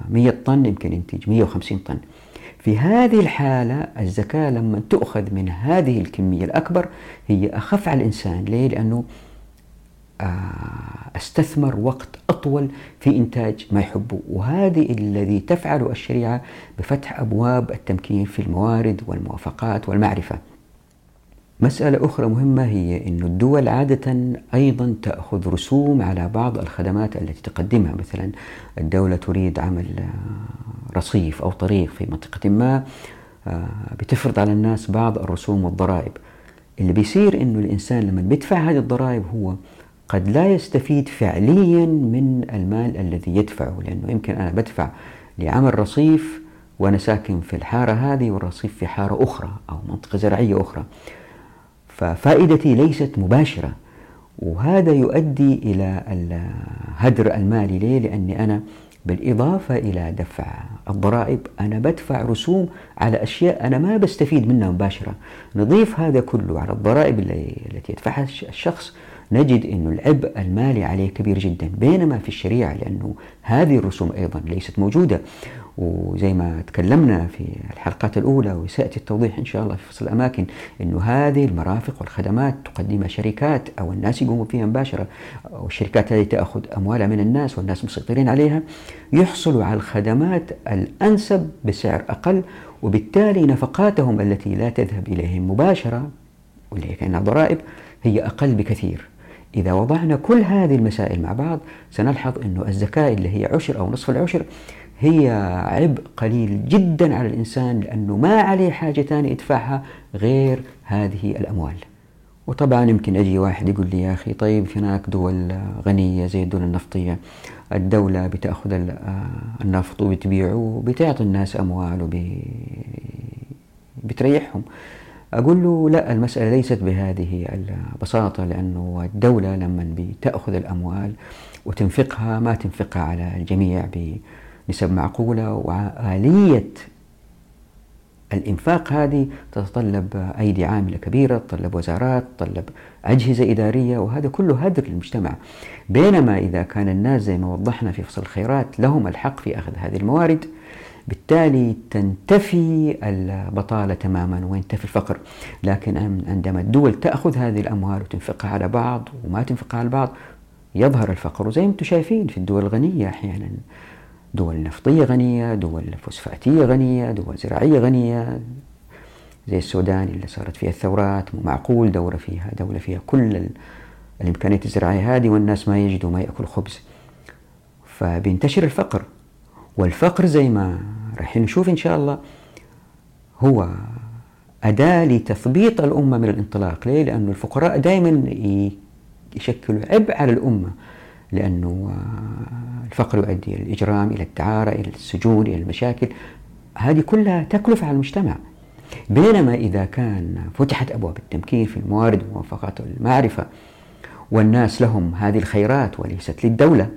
100 طن يمكن ينتج 150 طن في هذه الحالة الزكاة لما تؤخذ من هذه الكمية الأكبر هي أخف على الإنسان ليه؟ لأنه أستثمر وقت أطول في إنتاج ما يحبه. وهذه الذي تفعله الشريعة بفتح أبواب التمكين في الموارد والموافقات والمعرفة. مسألة أخرى مهمة هي أن الدول عادة أيضا تأخذ رسوم على بعض الخدمات التي تقدمها. مثلا الدولة تريد عمل آه، رصيف أو طريق في منطقة ما آه، بتفرض على الناس بعض الرسوم والضرائب. اللي بيصير أنه الإنسان لما بيدفع هذه الضرائب هو قد لا يستفيد فعليا من المال الذي يدفعه لأنه يمكن أنا بدفع لعمل رصيف وأنا ساكن في الحارة هذه والرصيف في حارة أخرى أو منطقة زراعية أخرى ففائدتي ليست مباشرة وهذا يؤدي إلى الهدر المالي ليه؟ لأني أنا بالإضافة إلى دفع الضرائب أنا بدفع رسوم على أشياء أنا ما بستفيد منها مباشرة نضيف هذا كله على الضرائب التي يدفعها الشخص نجد أن العبء المالي عليه كبير جدا بينما في الشريعة لأنه هذه الرسوم أيضا ليست موجودة. وزي ما تكلمنا في الحلقات الأولى وسيأتي التوضيح إن شاء الله في فصل الأماكن أنه هذه المرافق والخدمات تقدمها شركات أو الناس يقوموا فيها مباشرة أو الشركات هذه تأخذ أموالها من الناس والناس مسيطرين عليها. يحصلوا على الخدمات الأنسب بسعر أقل وبالتالي نفقاتهم التي لا تذهب إليهم مباشرة واللي هي كأنها ضرائب هي أقل بكثير. إذا وضعنا كل هذه المسائل مع بعض سنلحظ أنه الزكاة اللي هي عشر أو نصف العشر هي عبء قليل جدا على الإنسان لأنه ما عليه حاجة ثانية يدفعها غير هذه الأموال. وطبعا يمكن أجي واحد يقول لي يا أخي طيب هناك دول غنية زي الدول النفطية الدولة بتأخذ النفط وبتبيعه وبتعطي الناس أموال وبتريحهم أقول له لا المسألة ليست بهذه البساطة لأنه الدولة لما بتأخذ الأموال وتنفقها ما تنفقها على الجميع بنسب معقولة وآلية الإنفاق هذه تتطلب أيدي عاملة كبيرة تتطلب وزارات تتطلب أجهزة إدارية وهذا كله هدر للمجتمع. بينما إذا كان الناس زي ما وضحنا في فصل الخيرات لهم الحق في أخذ هذه الموارد. بالتالي تنتفي البطالة تماما وينتفي الفقر. لكن عندما الدول تأخذ هذه الأموال وتنفقها على بعض وما تنفقها على بعض يظهر الفقر وزي ما أنتم شايفين في الدول الغنية أحيانا. دول نفطية غنية دول فوسفاتية غنية دول زراعية غنية زي السودان اللي صارت فيها الثورات مو معقول دولة فيها دولة فيها كل الإمكانيات الزراعية هذه والناس ما يجدوا ما يأكل خبز. فبينتشر الفقر. والفقر زي ما راح نشوف إن شاء الله هو أداة لتثبيط الأمة من الانطلاق. ليه؟ لأنه الفقراء دائما يشكلوا عبء على الأمة لأنه الفقر يؤدي إلى الإجرام إلى الدعارة إلى السجون إلى المشاكل. هذه كلها تكلف على المجتمع. بينما إذا كان فتحت أبواب التمكين في الموارد وموافقات المعرفة والناس لهم هذه الخيرات وليست للدولة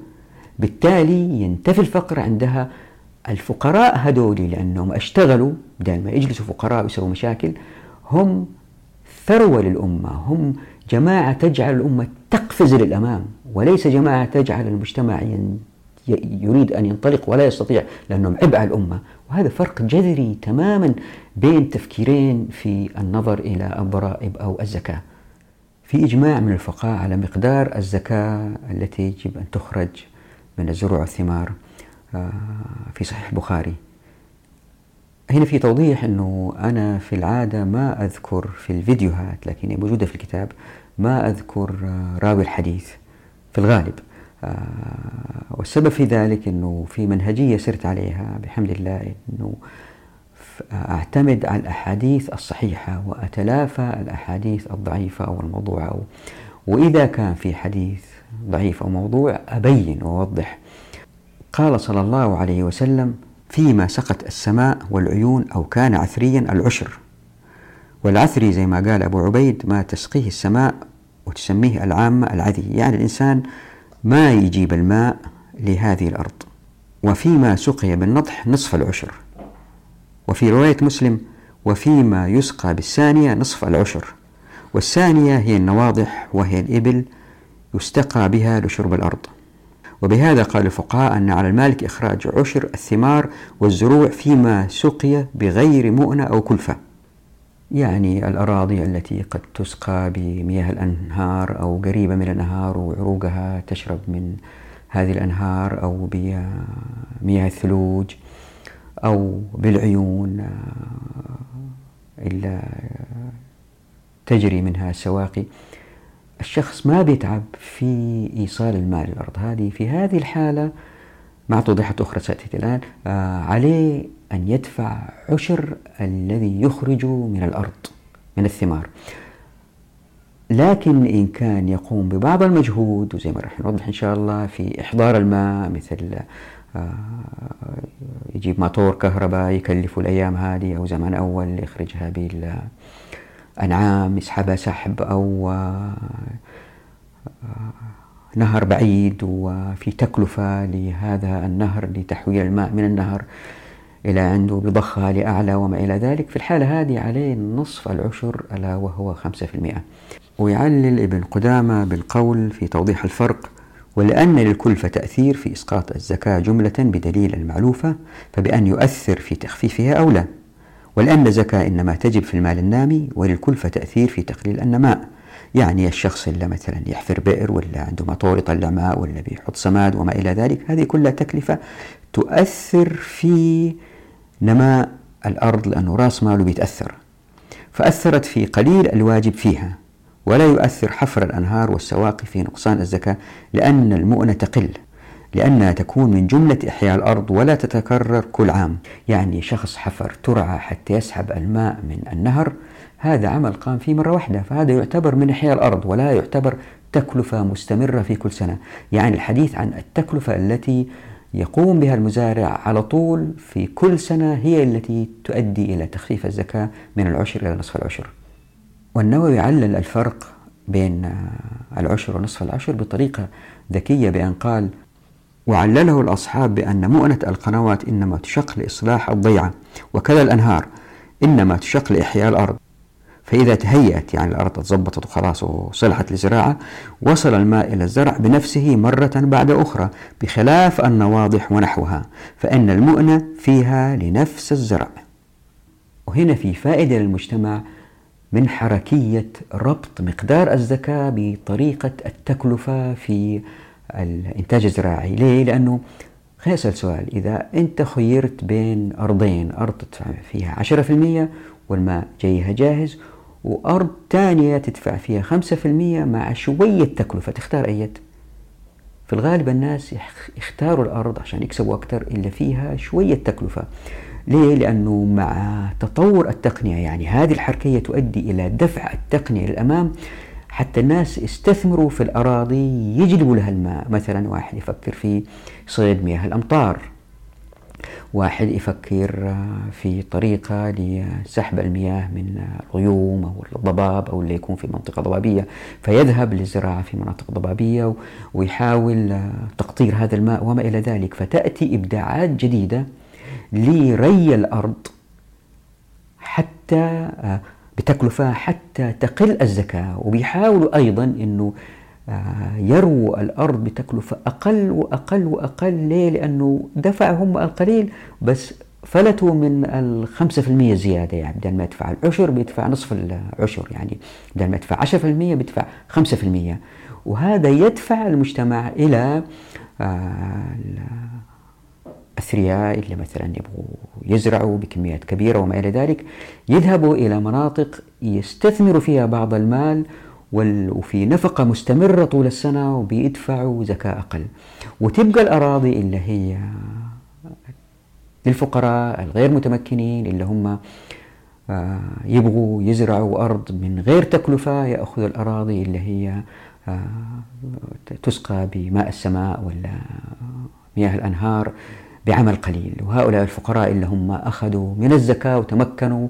بالتالي ينتفي الفقر عندها الفقراء هذول لأنهم اشتغلوا بدل ما يجلسوا فقراء ويسووا مشاكل هم ثروة للأمة هم جماعة تجعل الأمة تقفز للأمام وليس جماعة تجعل المجتمع يريد أن ينطلق ولا يستطيع لأنهم عبء على الأمة. وهذا فرق جذري تماما بين تفكيرين في النظر إلى الضرائب أو الزكاة. في إجماع من الفقهاء على مقدار الزكاة التي يجب أن تخرج من الزروع والثمار آه، في صحيح البخاري. هنا في توضيح أنه أنا في العادة ما أذكر في الفيديوهات لكن موجودة في الكتاب ما أذكر آه، راوي الحديث في الغالب. آه، والسبب في ذلك أنه في منهجية سرت عليها بحمد الله أنه أعتمد على الأحاديث الصحيحة وأتلافى الأحاديث الضعيفة أو الموضوعة وإذا كان في حديث ضعيف أو موضوع أبين وأوضح. قال صلى الله عليه وسلم فيما سقت السماء والعيون أو كان عثريا العشر. والعثري زي ما قال أبو عبيد ما تسقيه السماء وتسميه العامة العذي. يعني الإنسان ما يجيب الماء لهذه الأرض. وفيما سقي بالنطح نصف العشر. وفي رواية مسلم وفيما يسقى بالثانية نصف العشر. والثانية هي النواضح وهي الإبل يستقى بها لشرب الأرض. وبهذا قال الفقهاء أن على المالك إخراج عشر الثمار والزروع فيما سقي بغير مؤنة أو كلفة. يعني الأراضي التي قد تسقى بمياه الأنهار أو قريبة من الأنهار وعروقها تشرب من هذه الأنهار أو بمياه الثلوج أو بالعيون إلا تجري منها السواقي الشخص ما بيتعب في إيصال الماء للأرض. هذه في هذه الحالة مع توضيحات أخرى سأتي الآن آه عليه أن يدفع عشر الذي يخرج من الأرض من الثمار. لكن إن كان يقوم ببعض المجهود وزي ما راح نوضح إن شاء الله في إحضار الماء مثل آه يجيب موتور كهرباء يكلفه الأيام هذه أو زمان أول يخرجها بال أنعام يسحبها سحب أو آه، نهر بعيد وفي تكلفة لهذا النهر لتحويل الماء من النهر إلى عنده بضخها لأعلى وما إلى ذلك. في الحالة هذه عليه نصف العشر ألا وهو خمسة في المئة. ويعلل ابن قدامة بالقول في توضيح الفرق ولأن للكلفة تأثير في إسقاط الزكاة جملة بدليل المعلوفة فبأن يؤثر في تخفيفها أو لا. ولأن الزكاة إنما تجب في المال النامي وللكلفة تأثير في تقليل النماء. يعني الشخص اللي مثلا يحفر بئر ولا عنده مطور يطلع ماء ولا بيحط سماد وما إلى ذلك هذه كلها تكلفة تؤثر في نماء الأرض لأنه رأس ماله بيتأثر. فأثرت في قليل الواجب فيها ولا يؤثر حفر الأنهار والسواقي في نقصان الزكاة لأن المؤنة تقل. لأنها تكون من جملة إحياء الأرض ولا تتكرر كل عام. يعني شخص حفر ترعى حتى يسحب الماء من النهر هذا عمل قام فيه مرة واحدة. فهذا يعتبر من إحياء الأرض ولا يعتبر تكلفة مستمرة في كل سنة. يعني الحديث عن التكلفة التي يقوم بها المزارع على طول في كل سنة هي التي تؤدي إلى تخفيف الزكاة من العشر إلى نصف العشر. والنووي علل الفرق بين العشر ونصف العشر بطريقة ذكية بأن قال وعلله الأصحاب بأن مؤنة القنوات إنما تشق لإصلاح الضيعة وكذا الأنهار إنما تشق لإحياء الأرض. فإذا تهيأت يعني الأرض تظبطت وخلاص وصلحت للزراعة وصل الماء إلى الزرع بنفسه مرة بعد أخرى بخلاف النواضح ونحوها فإن المؤنة فيها لنفس الزرع. وهنا في فائدة للمجتمع من حركية ربط مقدار الزكاة بطريقة التكلفة في الإنتاج الزراعي. ليه؟ لأنه خليني أسأل سؤال. إذا أنت خيرت بين أرضين أرض تدفع فيها 10% والماء جايها جاهز وأرض ثانية تدفع فيها 5% مع شوية تكلفة تختار أيت في الغالب الناس يختاروا الأرض عشان يكسبوا أكثر إلا فيها شوية تكلفة. ليه؟ لأنه مع تطور التقنية يعني هذه الحركية تؤدي إلى دفع التقنية للأمام. حتى الناس يستثمروا في الأراضي يجلبوا لها الماء. مثلا واحد يفكر في صيد مياه الأمطار. واحد يفكر في طريقة لسحب المياه من الغيوم أو الضباب أو اللي يكون في منطقة ضبابية. فيذهب للزراعة في مناطق ضبابية ويحاول تقطير هذا الماء وما إلى ذلك. فتأتي إبداعات جديدة لري الأرض حتى بتكلفة حتى تقل الزكاة. وبيحاولوا أيضا أنه آه، يرووا الأرض بتكلفة أقل وأقل وأقل. ليه؟ لأنه دفع هم القليل بس فلتوا من الخمسة في المية زيادة يعني. بدل ما يدفع العشر بيدفع نصف العشر يعني. بدل ما يدفع عشرة في المية بيدفع خمسة في المية. وهذا يدفع المجتمع إلى الأثرياء اللي مثلا يبغوا يزرعوا بكميات كبيرة وما إلى ذلك يذهبوا إلى مناطق يستثمروا فيها بعض المال وفي نفقة مستمرة طول السنة وبيدفعوا زكاة أقل. وتبقى الأراضي اللي هي للفقراء الغير متمكنين اللي هم آه، يبغوا يزرعوا أرض من غير تكلفة يأخذوا الأراضي اللي هي آه، تسقى بماء السماء ولا مياه الأنهار. بعمل قليل. وهؤلاء الفقراء اللي هم أخذوا من الزكاة وتمكنوا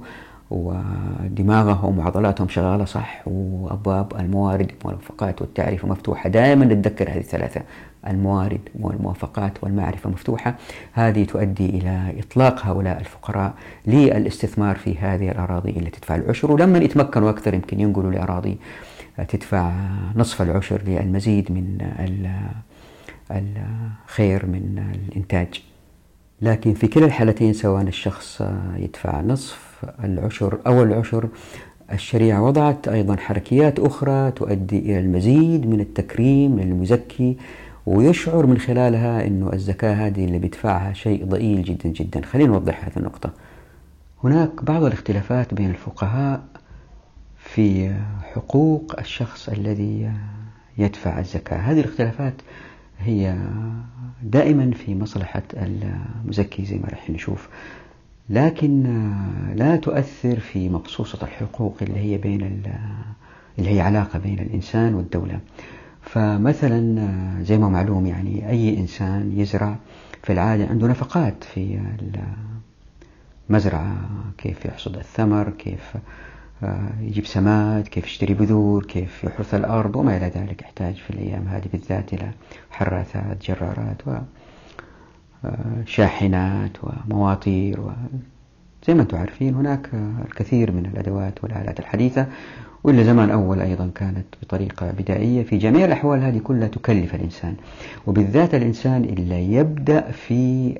ودماغهم وعضلاتهم شغالة صح وأبواب الموارد والموافقات والتعرفة مفتوحة. دائما نتذكر هذه الثلاثة الموارد والموافقات والمعرفة مفتوحة. هذه تؤدي إلى إطلاق هؤلاء الفقراء للاستثمار في هذه الأراضي اللي تدفع العشر. ولما يتمكنوا أكثر يمكن ينقلوا لأراضي تدفع نصف العشر للمزيد من الخير من الإنتاج. لكن في كلا الحالتين سواء الشخص يدفع نصف العشر أو العشر الشريعة وضعت أيضا حركيات أخرى تؤدي إلى المزيد من التكريم للمزكي ويشعر من خلالها أنه الزكاة هذه اللي بيدفعها شيء ضئيل جدا جدا. خلينا نوضح هذه النقطة. هناك بعض الاختلافات بين الفقهاء في حقوق الشخص الذي يدفع الزكاة. هذه الاختلافات هي دائما في مصلحة المزكي زي ما راح نشوف. لكن لا تؤثر في مقصوصة الحقوق اللي هي بين اللي هي علاقة بين الإنسان والدولة. فمثلا زي ما معلوم يعني أي إنسان يزرع في العادة عنده نفقات في المزرعة كيف يحصد الثمر كيف يجيب سماد كيف يشتري بذور كيف يحرث الأرض وما إلى ذلك. يحتاج في الأيام هذه بالذات إلى حراثات جرارات وشاحنات ومواطير و زي ما أنتم عارفين هناك الكثير من الأدوات والآلات الحديثة. وإلا زمان أول أيضا كانت بطريقة بدائية في جميع الأحوال هذه كلها تكلف الإنسان. وبالذات الإنسان اللي يبدأ في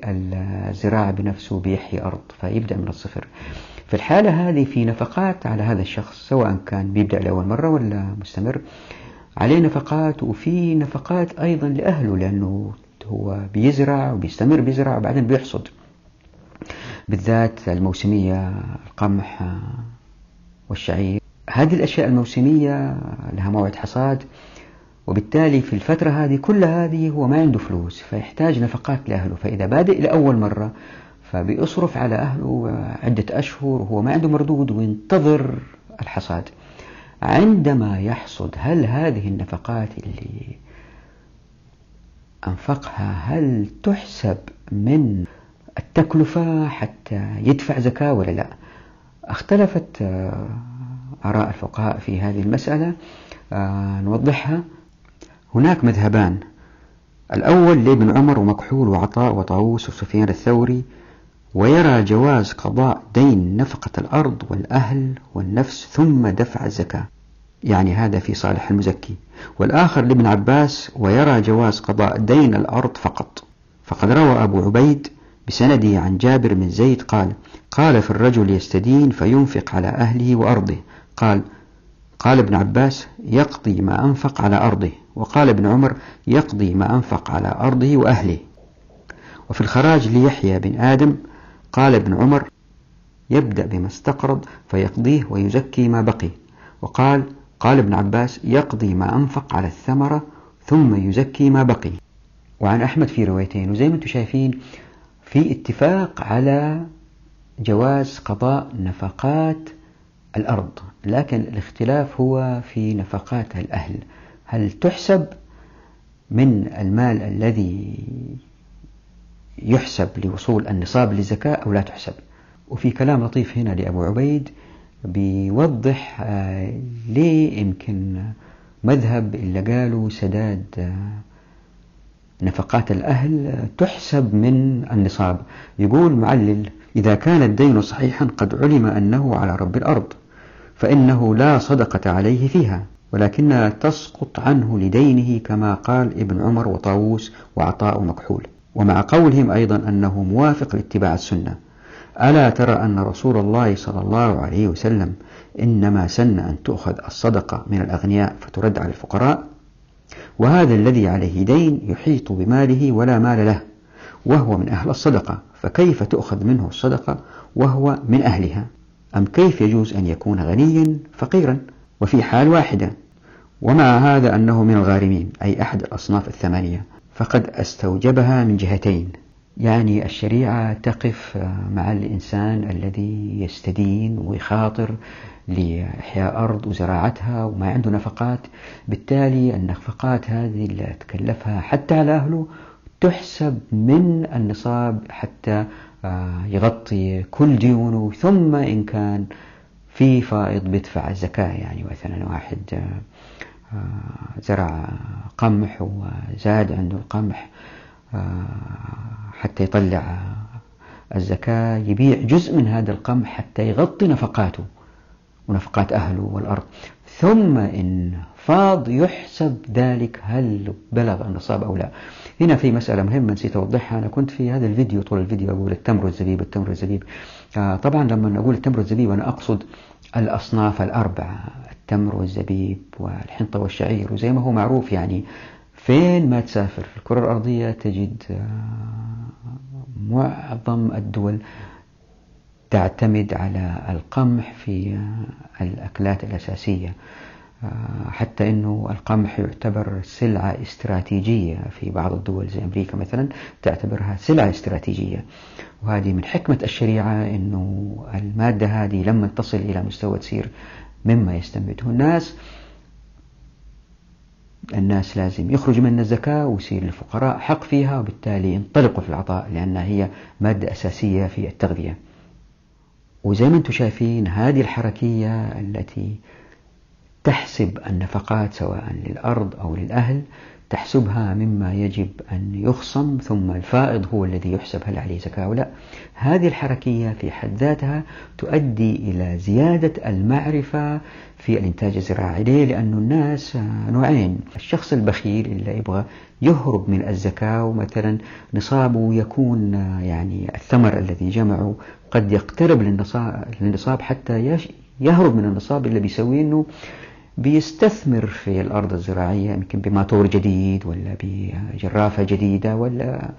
الزراعة بنفسه بيحيي أرض فيبدأ من الصفر. في الحالة هذه في نفقات على هذا الشخص سواء كان بيبدأ لأول مرة ولا مستمر. عليه نفقات وفي نفقات أيضا لأهله لأنه هو بيزرع وبيستمر بيزرع وبعدين بيحصد. بالذات الموسمية القمح والشعير. هذه الأشياء الموسمية لها موعد حصاد وبالتالي في الفترة هذه كل هذه هو ما عنده فلوس فيحتاج نفقات لأهله. فإذا بادئ لأول مرة فبيصرف على أهله عدة أشهر وهو ما عنده مردود وينتظر الحصاد. عندما يحصد هل هذه النفقات اللي أنفقها هل تحسب من التكلفة حتى يدفع زكاة ولا لا؟ اختلفت آه، آراء الفقهاء في هذه المسألة. آه، نوضحها. هناك مذهبان. الأول لابن عمر ومكحول وعطاء وطاووس وسفيان الثوري. ويرى جواز قضاء دين نفقة الأرض والأهل والنفس ثم دفع الزكاة. يعني هذا في صالح المزكي. والآخر لابن عباس ويرى جواز قضاء دين الأرض فقط. فقد روى أبو عبيد بسنده عن جابر بن زيد قال قال في الرجل يستدين فينفق على أهله وأرضه. قال قال ابن عباس يقضي ما أنفق على أرضه. وقال ابن عمر يقضي ما أنفق على أرضه وأهله. وفي الخراج ليحيى بن آدم قال ابن عمر يبدأ بما استقرض فيقضيه ويزكي ما بقي. وقال قال ابن عباس يقضي ما أنفق على الثمرة ثم يزكي ما بقي. وعن أحمد في روايتين. وزي ما أنتم شايفين في اتفاق على جواز قضاء نفقات الأرض. لكن الاختلاف هو في نفقات الأهل. هل تحسب من المال الذي يحسب لوصول النصاب للزكاة أو لا تحسب. وفي كلام لطيف هنا لأبو عبيد بيوضح آه، ليه يمكن مذهب اللي قالوا سداد آه، نفقات الأهل تحسب من النصاب. يقول معلل إذا كان الدين صحيحا قد علم أنه على رب الأرض فإنه لا صدقة عليه فيها ولكنها تسقط عنه لدينه كما قال ابن عمر وطاووس وعطاء ومكحول ومع قولهم أيضا أنه موافق لاتباع السنة. ألا ترى أن رسول الله صلى الله عليه وسلم إنما سن أن تؤخذ الصدقة من الأغنياء فترد على الفقراء؟ وهذا الذي عليه دين يحيط بماله ولا مال له وهو من أهل الصدقة. فكيف تؤخذ منه الصدقة وهو من أهلها؟ أم كيف يجوز أن يكون غنيا فقيرا وفي حال واحدة؟ ومع هذا أنه من الغارمين أي أحد الأصناف الثمانية. فقد استوجبها من جهتين. يعني الشريعة تقف مع الإنسان الذي يستدين ويخاطر لإحياء أرض وزراعتها وما عنده نفقات. بالتالي النفقات هذه اللي تكلفها حتى على أهله تحسب من النصاب حتى آه، يغطي كل ديونه. ثم إن كان في فائض بيدفع الزكاة يعني مثلا واحد آه، زرع قمح وزاد عنده القمح حتى يطلع الزكاة يبيع جزء من هذا القمح حتى يغطي نفقاته ونفقات أهله والأرض. ثم إن فاض يحسب ذلك هل بلغ النصاب أو لا. هنا في مسألة مهمة نسيت أوضحها. أنا كنت في هذا الفيديو طول الفيديو أقول التمر والزبيب التمر والزبيب. آه طبعا لما أقول التمر والزبيب أنا أقصد الأصناف الأربعة. التمر والزبيب والحنطة والشعير وزي ما هو معروف يعني. فين ما تسافر في الكرة الأرضية تجد آه معظم الدول تعتمد على القمح في الأكلات الأساسية. آه، حتى أنه القمح يعتبر سلعة استراتيجية في بعض الدول زي أمريكا مثلا تعتبرها سلعة استراتيجية. وهذه من حكمة الشريعة أنه المادة هذه لما تصل إلى مستوى تصير مما يستنبته الناس الناس لازم يخرج من الزكاة ويصير للفقراء حق فيها وبالتالي ينطلقوا في العطاء لأنها هي مادة أساسية في التغذية. وزي ما أنتم شايفين هذه الحركية التي تحسب النفقات سواء للأرض أو للأهل تحسبها مما يجب أن يخصم ثم الفائض هو الذي يحسب هل عليه زكاة أو لا. هذه الحركية في حد ذاتها تؤدي إلى زيادة المعرفة في الإنتاج الزراعي. ليه؟ لأن الناس نوعين. الشخص البخيل اللي يبغى يهرب من الزكاة ومثلا نصابه يكون يعني الثمر الذي جمعه قد يقترب للنصاب حتى يهرب من النصاب اللي بيسويه أنه بيستثمر في الأرض الزراعية يمكن بماتور جديد ولا بجرافة جديدة ولا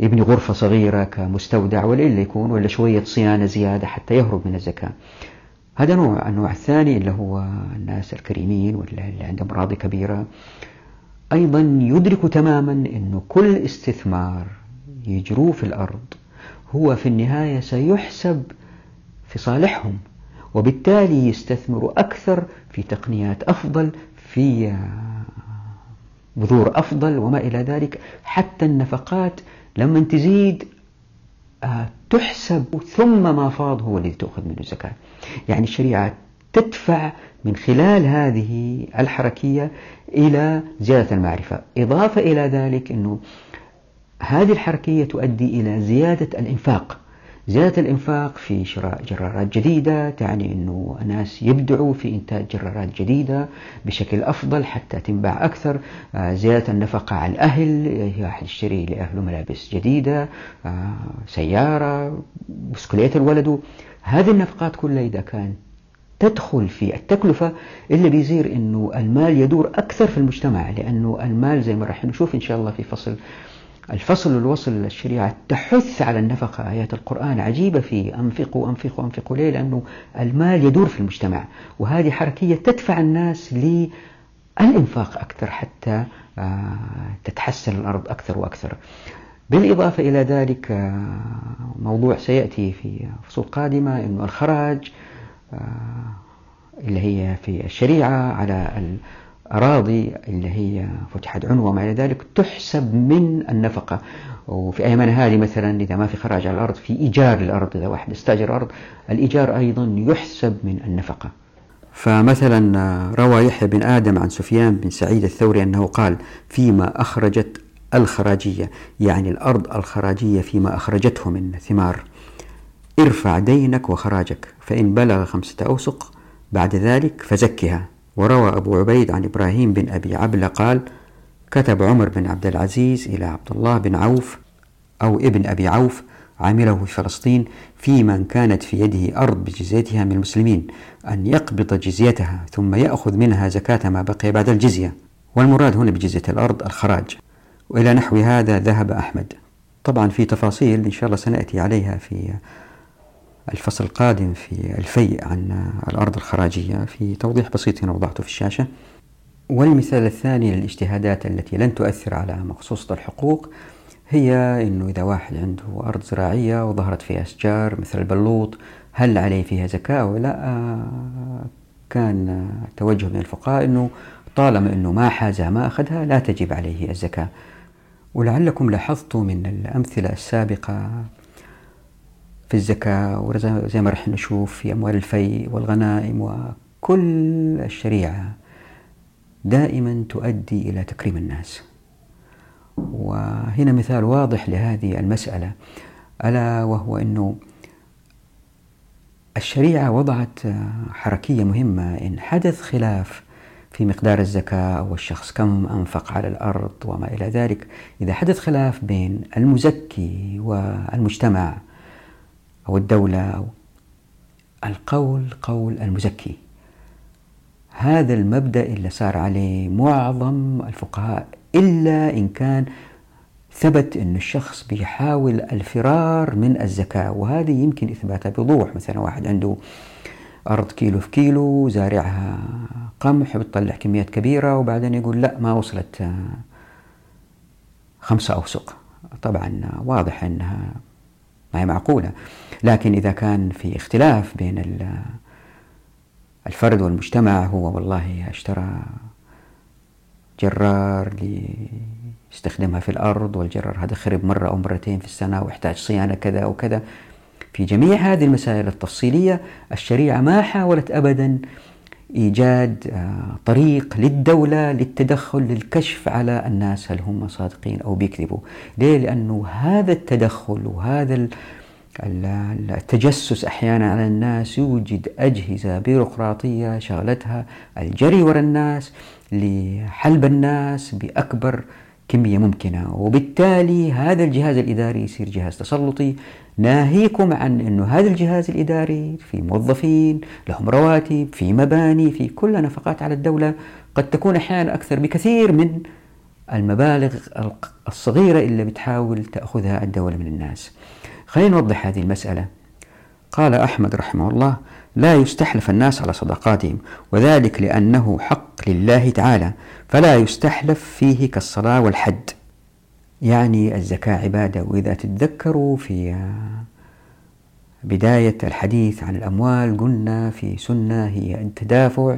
يبني غرفة صغيرة كمستودع ولا إلا يكون ولا شوية صيانة زيادة حتى يهرب من الزكاة. هذا نوع النوع الثاني اللي هو الناس الكريمين ولا اللي عندهم أراضي كبيرة. أيضا يدرك تماما أنه كل استثمار يجروه في الأرض هو في النهاية سيحسب في صالحهم. وبالتالي يستثمروا أكثر في تقنيات أفضل في بذور أفضل وما إلى ذلك. حتى النفقات لما تزيد آه، تحسب ثم ما فاض هو الذي تأخذ منه الزكاة. يعني الشريعة تدفع من خلال هذه الحركية إلى زيادة المعرفة. إضافة إلى ذلك أنه هذه الحركية تؤدي إلى زيادة الإنفاق. زيادة الإنفاق في شراء جرارات جديدة تعني أنه الناس يبدعوا في إنتاج جرارات جديدة بشكل أفضل حتى تنباع أكثر. آه، زيادة النفقة على الأهل واحد يشتري لأهله ملابس جديدة آه، سيارة بسكليت الولد. هذه النفقات كلها إذا كانت تدخل في التكلفة اللي بيصير أنه المال يدور أكثر في المجتمع لأنه المال زي ما راح نشوف إن شاء الله في فصل الفصل والوصل الشريعة تحث على النفقة آيات القرآن عجيبة في أنفقوا أنفقوا أنفقوا ليه؟ لأنه المال يدور في المجتمع وهذه حركية تدفع الناس للإنفاق أكثر حتى آه، تتحسن الأرض أكثر وأكثر. بالإضافة إلى ذلك آه، موضوع سيأتي في فصول قادمة أنه الخراج آه، اللي هي في الشريعة على أراضي اللي هي فتحت عنوة وما إلى ذلك تحسب من النفقة. وفي أيامنا هذه؟ مثلا إذا ما في خراج على الأرض في إيجار الأرض إذا واحد استأجر أرض الإيجار أيضا يحسب من النفقة. فمثلا روى يحيى بن آدم عن سفيان بن سعيد الثوري أنه قال فيما أخرجت الخراجية. يعني الأرض الخراجية فيما أخرجته من ثمار. ارفع دينك وخراجك فإن بلغ خمسة أوسق بعد ذلك فزكها. وروى أبو عبيد عن إبراهيم بن أبي عبلة قال كتب عمر بن عبد العزيز إلى عبد الله بن عوف أو ابن أبي عوف عامله في فلسطين في من كانت في يده أرض بجزيتها من المسلمين أن يقبض جزيتها ثم يأخذ منها زكاة ما بقي بعد الجزية. والمراد هنا بجزية الأرض الخراج. وإلى نحو هذا ذهب أحمد. طبعا في تفاصيل إن شاء الله سنأتي عليها في الفصل القادم في الفيء عن الأرض الخراجية في توضيح بسيط هنا وضعته في الشاشة. والمثال الثاني للاجتهادات التي لن تؤثر على مقصوصة الحقوق هي أنه إذا واحد عنده أرض زراعية وظهرت فيها أشجار مثل البلوط هل عليه فيها زكاة أو لا؟ كان توجه من الفقهاء أنه طالما أنه ما حازها ما أخذها لا تجب عليه الزكاة. ولعلكم لاحظتوا من الأمثلة السابقة في الزكاة وزي ما رح نشوف في أموال الفيء والغنائم وكل الشريعة دائما تؤدي إلى تكريم الناس. وهنا مثال واضح لهذه المسألة ألا وهو أنه الشريعة وضعت حركية مهمة. إن حدث خلاف في مقدار الزكاة أو الشخص كم أنفق على الأرض وما إلى ذلك إذا حدث خلاف بين المزكي والمجتمع أو الدولة أو القول قول المزكي. هذا المبدأ اللي صار عليه معظم الفقهاء إلا إن كان ثبت أن الشخص بيحاول الفرار من الزكاة. وهذه يمكن إثباتها بوضوح. مثلا واحد عنده أرض كيلو في كيلو زارعها قمح بتطلع كميات كبيرة وبعدين يقول لا ما وصلت خمسة أوسق. طبعا واضح أنها ما هي معقولة. لكن إذا كان في اختلاف بين الفرد والمجتمع هو والله اشترى جرار ليستخدمها في الأرض والجرار هذا خرب مرة أو مرتين في السنة واحتاج صيانة كذا أو كذا في جميع هذه المسائل التفصيلية الشريعة ما حاولت أبدا إيجاد آه، طريق للدولة للتدخل للكشف على الناس هل هم صادقين أو بيكذبوا ليه؟ لأنه هذا التدخل وهذا التجسس أحيانا على الناس يوجد أجهزة بيروقراطية شغلتها الجري وراء الناس لحلب الناس بأكبر كمية ممكنة وبالتالي هذا الجهاز الإداري يصير جهاز تسلطي ناهيكم عن أنه هذا الجهاز الإداري في موظفين لهم رواتب في مباني في كل نفقات على الدولة قد تكون أحيانا أكثر بكثير من المبالغ الصغيرة اللي بتحاول تأخذها الدولة من الناس. خلينا نوضح هذه المسألة. قال أحمد رحمه الله لا يستحلف الناس على صدقاتهم وذلك لأنه حق لله تعالى فلا يستحلف فيه كالصلاة والحد. يعني الزكاة عبادة وإذا تتذكروا في بداية الحديث عن الأموال قلنا في سنة هي التدافع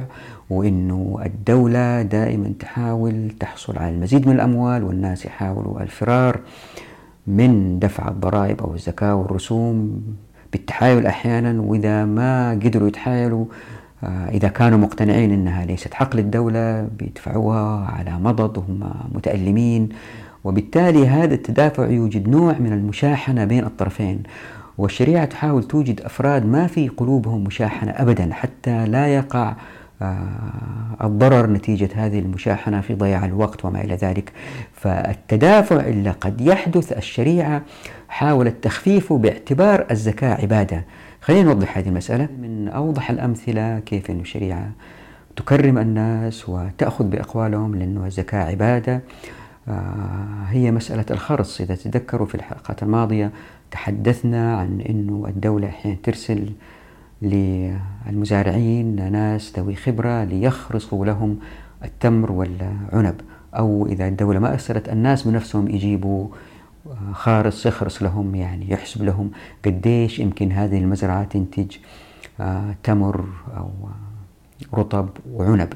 وإنه الدولة دائما تحاول تحصل على المزيد من الأموال والناس يحاولوا الفرار من دفع الضرائب أو الزكاة والرسوم بالتحايل أحيانا وإذا ما قدروا يتحايلوا آه، إذا كانوا مقتنعين أنها ليست حق للدولة بيدفعوها على مضض وهم متألمين. وبالتالي هذا التدافع يوجد نوع من المشاحنة بين الطرفين والشريعة تحاول توجد أفراد ما في قلوبهم مشاحنة أبدا حتى لا يقع آه، الضرر نتيجة هذه المشاحنة في ضياع الوقت وما إلى ذلك. فالتدافع اللي قد يحدث الشريعة حاولت تخفيفه باعتبار الزكاة عبادة. خلينا نوضح هذه المسألة. من أوضح الأمثلة كيف أن الشريعة تكرم الناس وتأخذ بأقوالهم لأنه الزكاة عبادة هي مسألة الخرص. إذا تذكروا في الحلقات الماضية تحدثنا عن أنه الدولة أحيانا ترسل للمزارعين ناس ذوي خبرة ليخرصوا لهم التمر والعنب أو إذا الدولة ما أرسلت الناس بنفسهم يجيبوا آه، خارص يخرص لهم يعني يحسب لهم قديش يمكن هذه المزرعة تنتج آه، تمر أو رطب وعنب.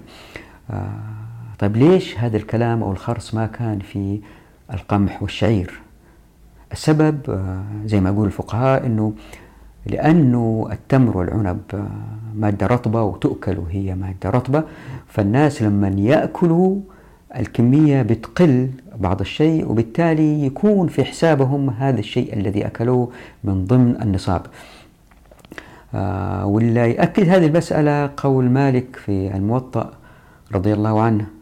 طيب ليش هذا الكلام أو الخرص ما كان في القمح والشعير؟ السبب آه، زي ما يقول الفقهاء أنه لأنه التمر والعنب آه، مادة رطبة وتؤكل وهي مادة رطبة فالناس لما يأكلوا الكمية بتقل بعض الشيء وبالتالي يكون في حسابهم هذا الشيء الذي أكلوه من ضمن النصاب. آه واللي يأكد هذه المسألة قول مالك في الموطأ رضي الله عنه.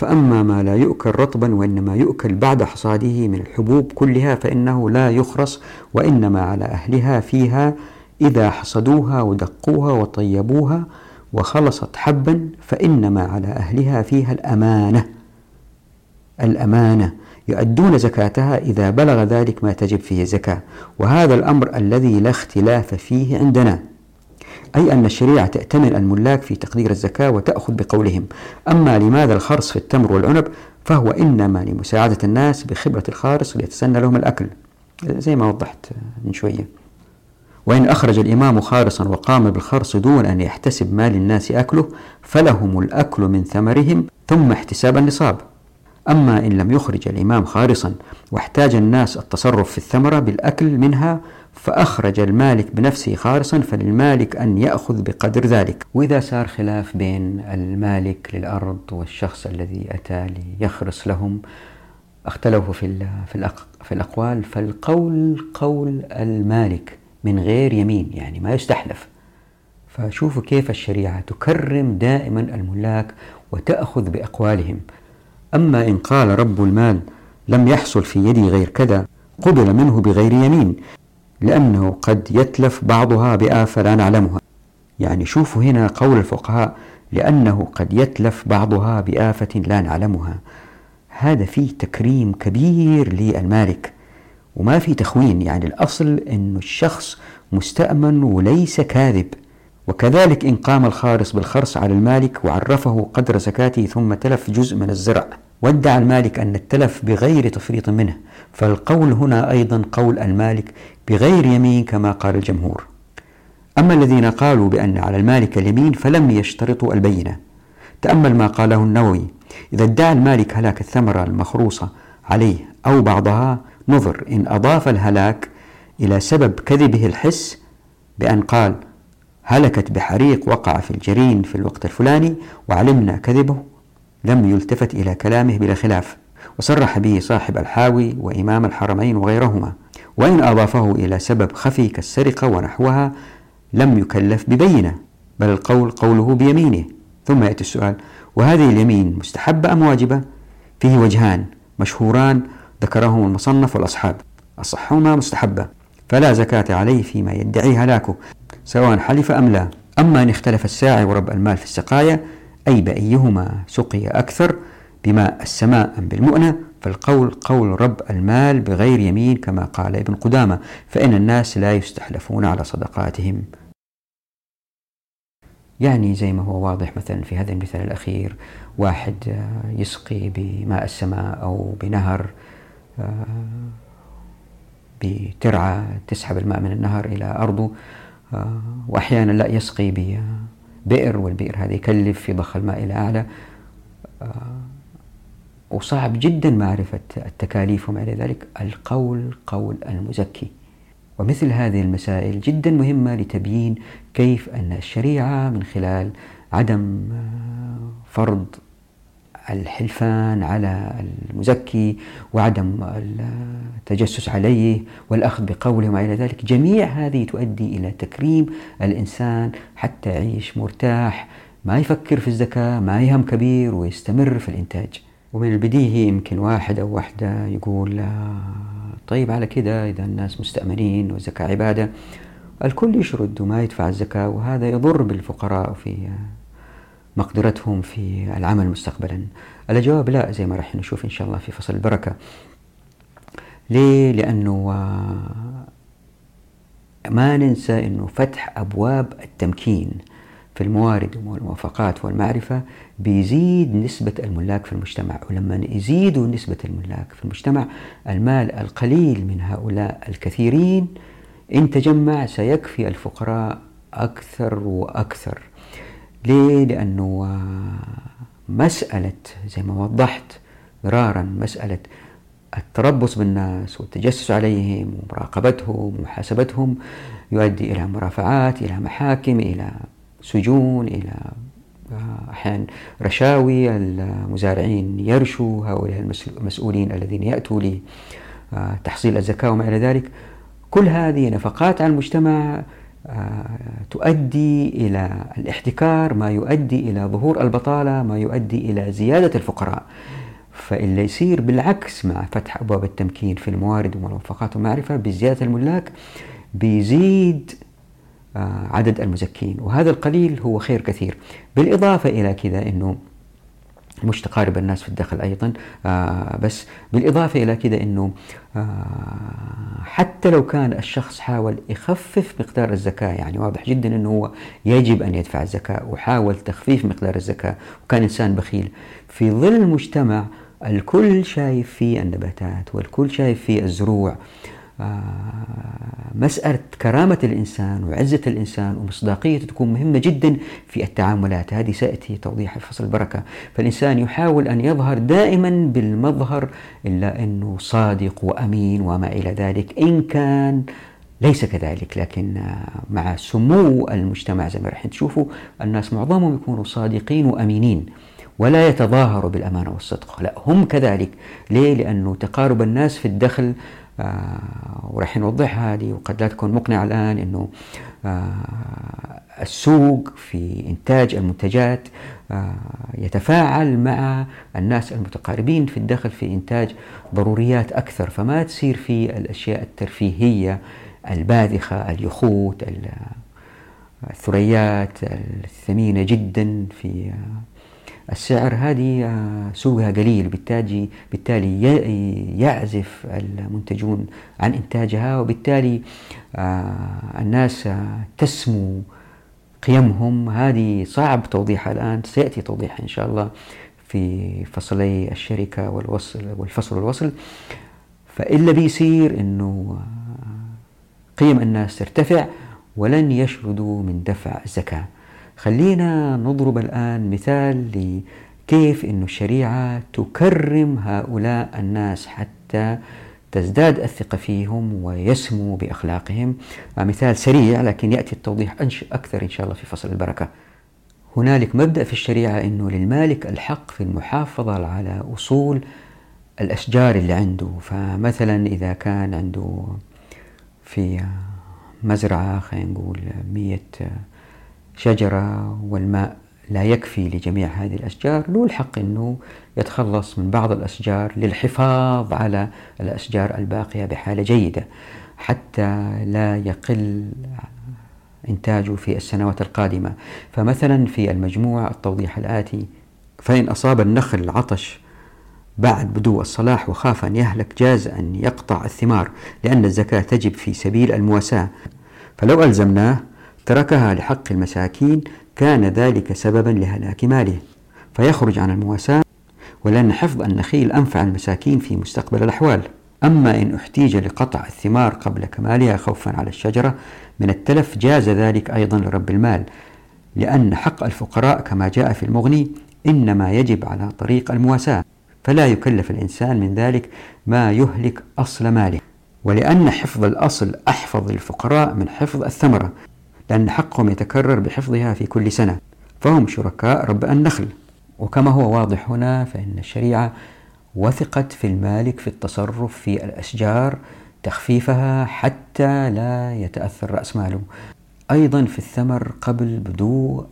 فأما ما لا يؤكل رطبا وإنما يؤكل بعد حصاده من الحبوب كلها فإنه لا يخرص وإنما على أهلها فيها إذا حصدوها ودقوها وطيبوها وخلصت حبا فإنما على أهلها فيها الأمانة. الأمانة. يؤدون زكاتها إذا بلغ ذلك ما تجب فيه الزكاة. وهذا الأمر الذي لا اختلاف فيه عندنا. أي أن الشريعة تأتمن الملاك في تقدير الزكاة وتأخذ بقولهم. أما لماذا الخرص في التمر والعنب فهو إنما لمساعدة الناس بخبرة الخارص ليتسنى لهم الأكل. زي ما وضحت من شوية. وإن أخرج الإمام خارصا وقام بالخرص دون أن يحتسب مال الناس أكله فلهم الأكل من ثمرهم ثم احتساب النصاب. أما إن لم يخرج الإمام خارصا واحتاج الناس التصرف في الثمرة بالأكل منها فأخرج المالك بنفسه خارصا فللمالك أن يأخذ بقدر ذلك. وإذا صار خلاف بين المالك للأرض والشخص الذي أتى ليخرص لهم اختلفوا في, في الأقوال. فالقول قول المالك من غير يمين يعني ما يستحلف. فشوفوا كيف الشريعة تكرم دائما الملاك وتأخذ بأقوالهم. أما إن قال رب المال لم يحصل في يدي غير كذا قبل منه بغير يمين. لأنه قد يتلف بعضها بآفة لا نعلمها. يعني شوفوا هنا قول الفقهاء لأنه قد يتلف بعضها بآفة لا نعلمها. هذا فيه تكريم كبير للمالك وما في تخوين. يعني الأصل أن الشخص مستأمن وليس كاذب. وكذلك إن قام الخارص بالخرص على المالك وعرفه قدر زكاته ثم تلف جزء من الزرع. وادعى المالك أن التلف بغير تفريط منه فالقول هنا أيضا قول المالك بغير يمين كما قال الجمهور. أما الذين قالوا بأن على المالك اليمين فلم يشترطوا البينة. تأمل ما قاله النووي إذا ادعى المالك هلاك الثمرة المخروصة عليه أو بعضها نظر إن أضاف الهلاك إلى سبب كذبه الحس بأن قال هلكت بحريق وقع في الجرين في الوقت الفلاني وعلمنا كذبه. لم يلتفت إلى كلامه بلا خلاف وصرح به صاحب الحاوي وإمام الحرمين وغيرهما. وإن أضافه إلى سبب خفي كالسرقة ونحوها لم يكلف ببينة بل القول قوله بيمينه. ثم يأتي السؤال وهذه اليمين مستحبة أم واجبة؟ فيه وجهان مشهوران ذكرهما المصنف والأصحاب. أصحهما مستحبة فلا زكاة عليه فيما يدعي هلاكه سواء حلف أم لا. أما إن اختلف الساعي ورب المال في السقايا أي بأيهما سقي أكثر بماء السماء أم بالمؤنة فالقول قول رب المال بغير يمين كما قال ابن قدامة فإن الناس لا يستحلفون على صدقاتهم. يعني زي ما هو واضح مثلا في هذا المثال الأخير واحد يسقي بماء السماء أو بنهر بترعى تسحب الماء من النهر إلى أرضه وأحيانا لا يسقي ببئر والبئر هذا يكلف في ضخ الماء إلى أعلى وصعب جدا معرفة التكاليف وما إلى ذلك. القول قول المزكي. ومثل هذه المسائل جدا مهمة لتبيين كيف أن الشريعة من خلال عدم فرض الحلفان على المزكي وعدم التجسس عليه والأخذ بقوله وما إلى ذلك. جميع هذه تؤدي إلى تكريم الإنسان حتى يعيش مرتاح ما يفكر في الزكاة ما يهم كبير ويستمر في الإنتاج. ومن البديهي يمكن واحد أو واحدة يقول طيب على كده إذا الناس مستأمنين والزكاة عبادة الكل يشرد وما يدفع الزكاة وهذا يضر بالفقراء في مقدرتهم في العمل مستقبلا. الجواب لا زي ما راح نشوف إن شاء الله في فصل البركة. ليه؟ لأنه ما ننسى أنه فتح أبواب التمكين في الموارد والموافقات والمعرفة بيزيد نسبة الملاك في المجتمع. ولما يزيدوا نسبة الملاك في المجتمع المال القليل من هؤلاء الكثيرين إن تجمع سيكفي الفقراء أكثر وأكثر. ليه؟ لأنه مسألة زي ما وضحت مرارا مسألة التربص بالناس والتجسس عليهم ومراقبتهم ومحاسبتهم يؤدي إلى مرافعات إلى محاكم إلى سجون إلى أحيانا رشاوي المزارعين يرشوا هؤلاء المسؤولين الذين يأتوا لتحصيل الزكاة وما إلى ذلك كل هذه نفقات على المجتمع آه، تؤدي إلى الاحتكار ما يؤدي إلى ظهور البطالة ما يؤدي إلى زيادة الفقراء. فاللي يصير بالعكس مع فتح أبواب التمكين في الموارد والموفقات والمعرفة بزيادة الملاك بيزيد آه، عدد المزكين. وهذا القليل هو خير كثير. بالإضافة إلى كذا أنه مش تقارب الناس في الدخل أيضا. آه بس بالإضافة إلى كده أنه آه حتى لو كان الشخص حاول يخفف مقدار الزكاة يعني واضح جدا أنه هو يجب أن يدفع الزكاة وحاول تخفيف مقدار الزكاة وكان إنسان بخيل. في ظل مجتمع الكل شايف فيه النباتات والكل شايف فيه الزروع مسألة كرامة الإنسان وعزة الإنسان ومصداقيته تكون مهمة جدا في التعاملات. هذه سيأتي توضيح في فصل البركة. فالإنسان يحاول أن يظهر دائما بالمظهر إلا أنه صادق وأمين وما إلى ذلك. إن كان ليس كذلك لكن مع سمو المجتمع زي ما راح تشوفوا الناس معظمهم يكونوا صادقين وأمينين ولا يتظاهروا بالأمانة والصدق. لا هم كذلك. ليه؟ لأنه تقارب الناس في الدخل وراح نوضح هذه وقد لا تكون مقنعة الآن أنه آه السوق في إنتاج المنتجات آه يتفاعل مع الناس المتقاربين في الدخل في إنتاج ضروريات أكثر. فما تصير في الأشياء الترفيهية الباذخة اليخوت الثريات الثمينة جدا في السعر هذه آه، سوقها قليل. بالتالي بالتالي يعزف المنتجون عن إنتاجها وبالتالي آه، الناس تسمو قيمهم. هذه صعب توضيحها الآن سيأتي توضيحها إن شاء الله في فصلي الشركة والوصل والفصل والوصل فإلا بيصير آه، قيم الناس ترتفع ولن يشردوا من دفع الزكاة. خلينا نضرب الآن مثال لكيف أن الشريعة تكرم هؤلاء الناس حتى تزداد الثقة فيهم ويسمو بأخلاقهم. مثال سريع لكن يأتي التوضيح أكثر إن شاء الله في فصل البركة. هنالك مبدأ في الشريعة أنه للمالك الحق في المحافظة على أصول الأشجار اللي عنده. فمثلا إذا كان عنده في مزرعة خلينا نقول مية شجرة والماء لا يكفي لجميع هذه الأشجار. له الحق أنه يتخلص من بعض الأشجار للحفاظ على الأشجار الباقية بحالة جيدة حتى لا يقل إنتاجه في السنوات القادمة. فمثلا في المجموعة التوضيح الآتي فإن أصاب النخل عطش بعد بدو الصلاح وخاف أن يهلك جاز أن يقطع الثمار لأن الزكاة تجب في سبيل المواساة. فلو ألزمناه تركها لحق المساكين كان ذلك سببا لهلاك ماله فيخرج عن المواساة ولأن حفظ النخيل أنفع المساكين في مستقبل الأحوال. أما إن أحتيج لقطع الثمار قبل كمالها خوفا على الشجرة من التلف جاز ذلك أيضا لرب المال لأن حق الفقراء كما جاء في المغني إنما يجب على طريق المواساة فلا يكلف الإنسان من ذلك ما يهلك أصل ماله. ولأن حفظ الأصل أحفظ للفقراء من حفظ الثمرة لأن حقهم يتكرر بحفظها في كل سنة. فهم شركاء رب النخل. وكما هو واضح هنا فإن الشريعة وثقت في المالك في التصرف في الأشجار تخفيفها حتى لا يتأثر رأس ماله. أيضا في الثمر قبل بدو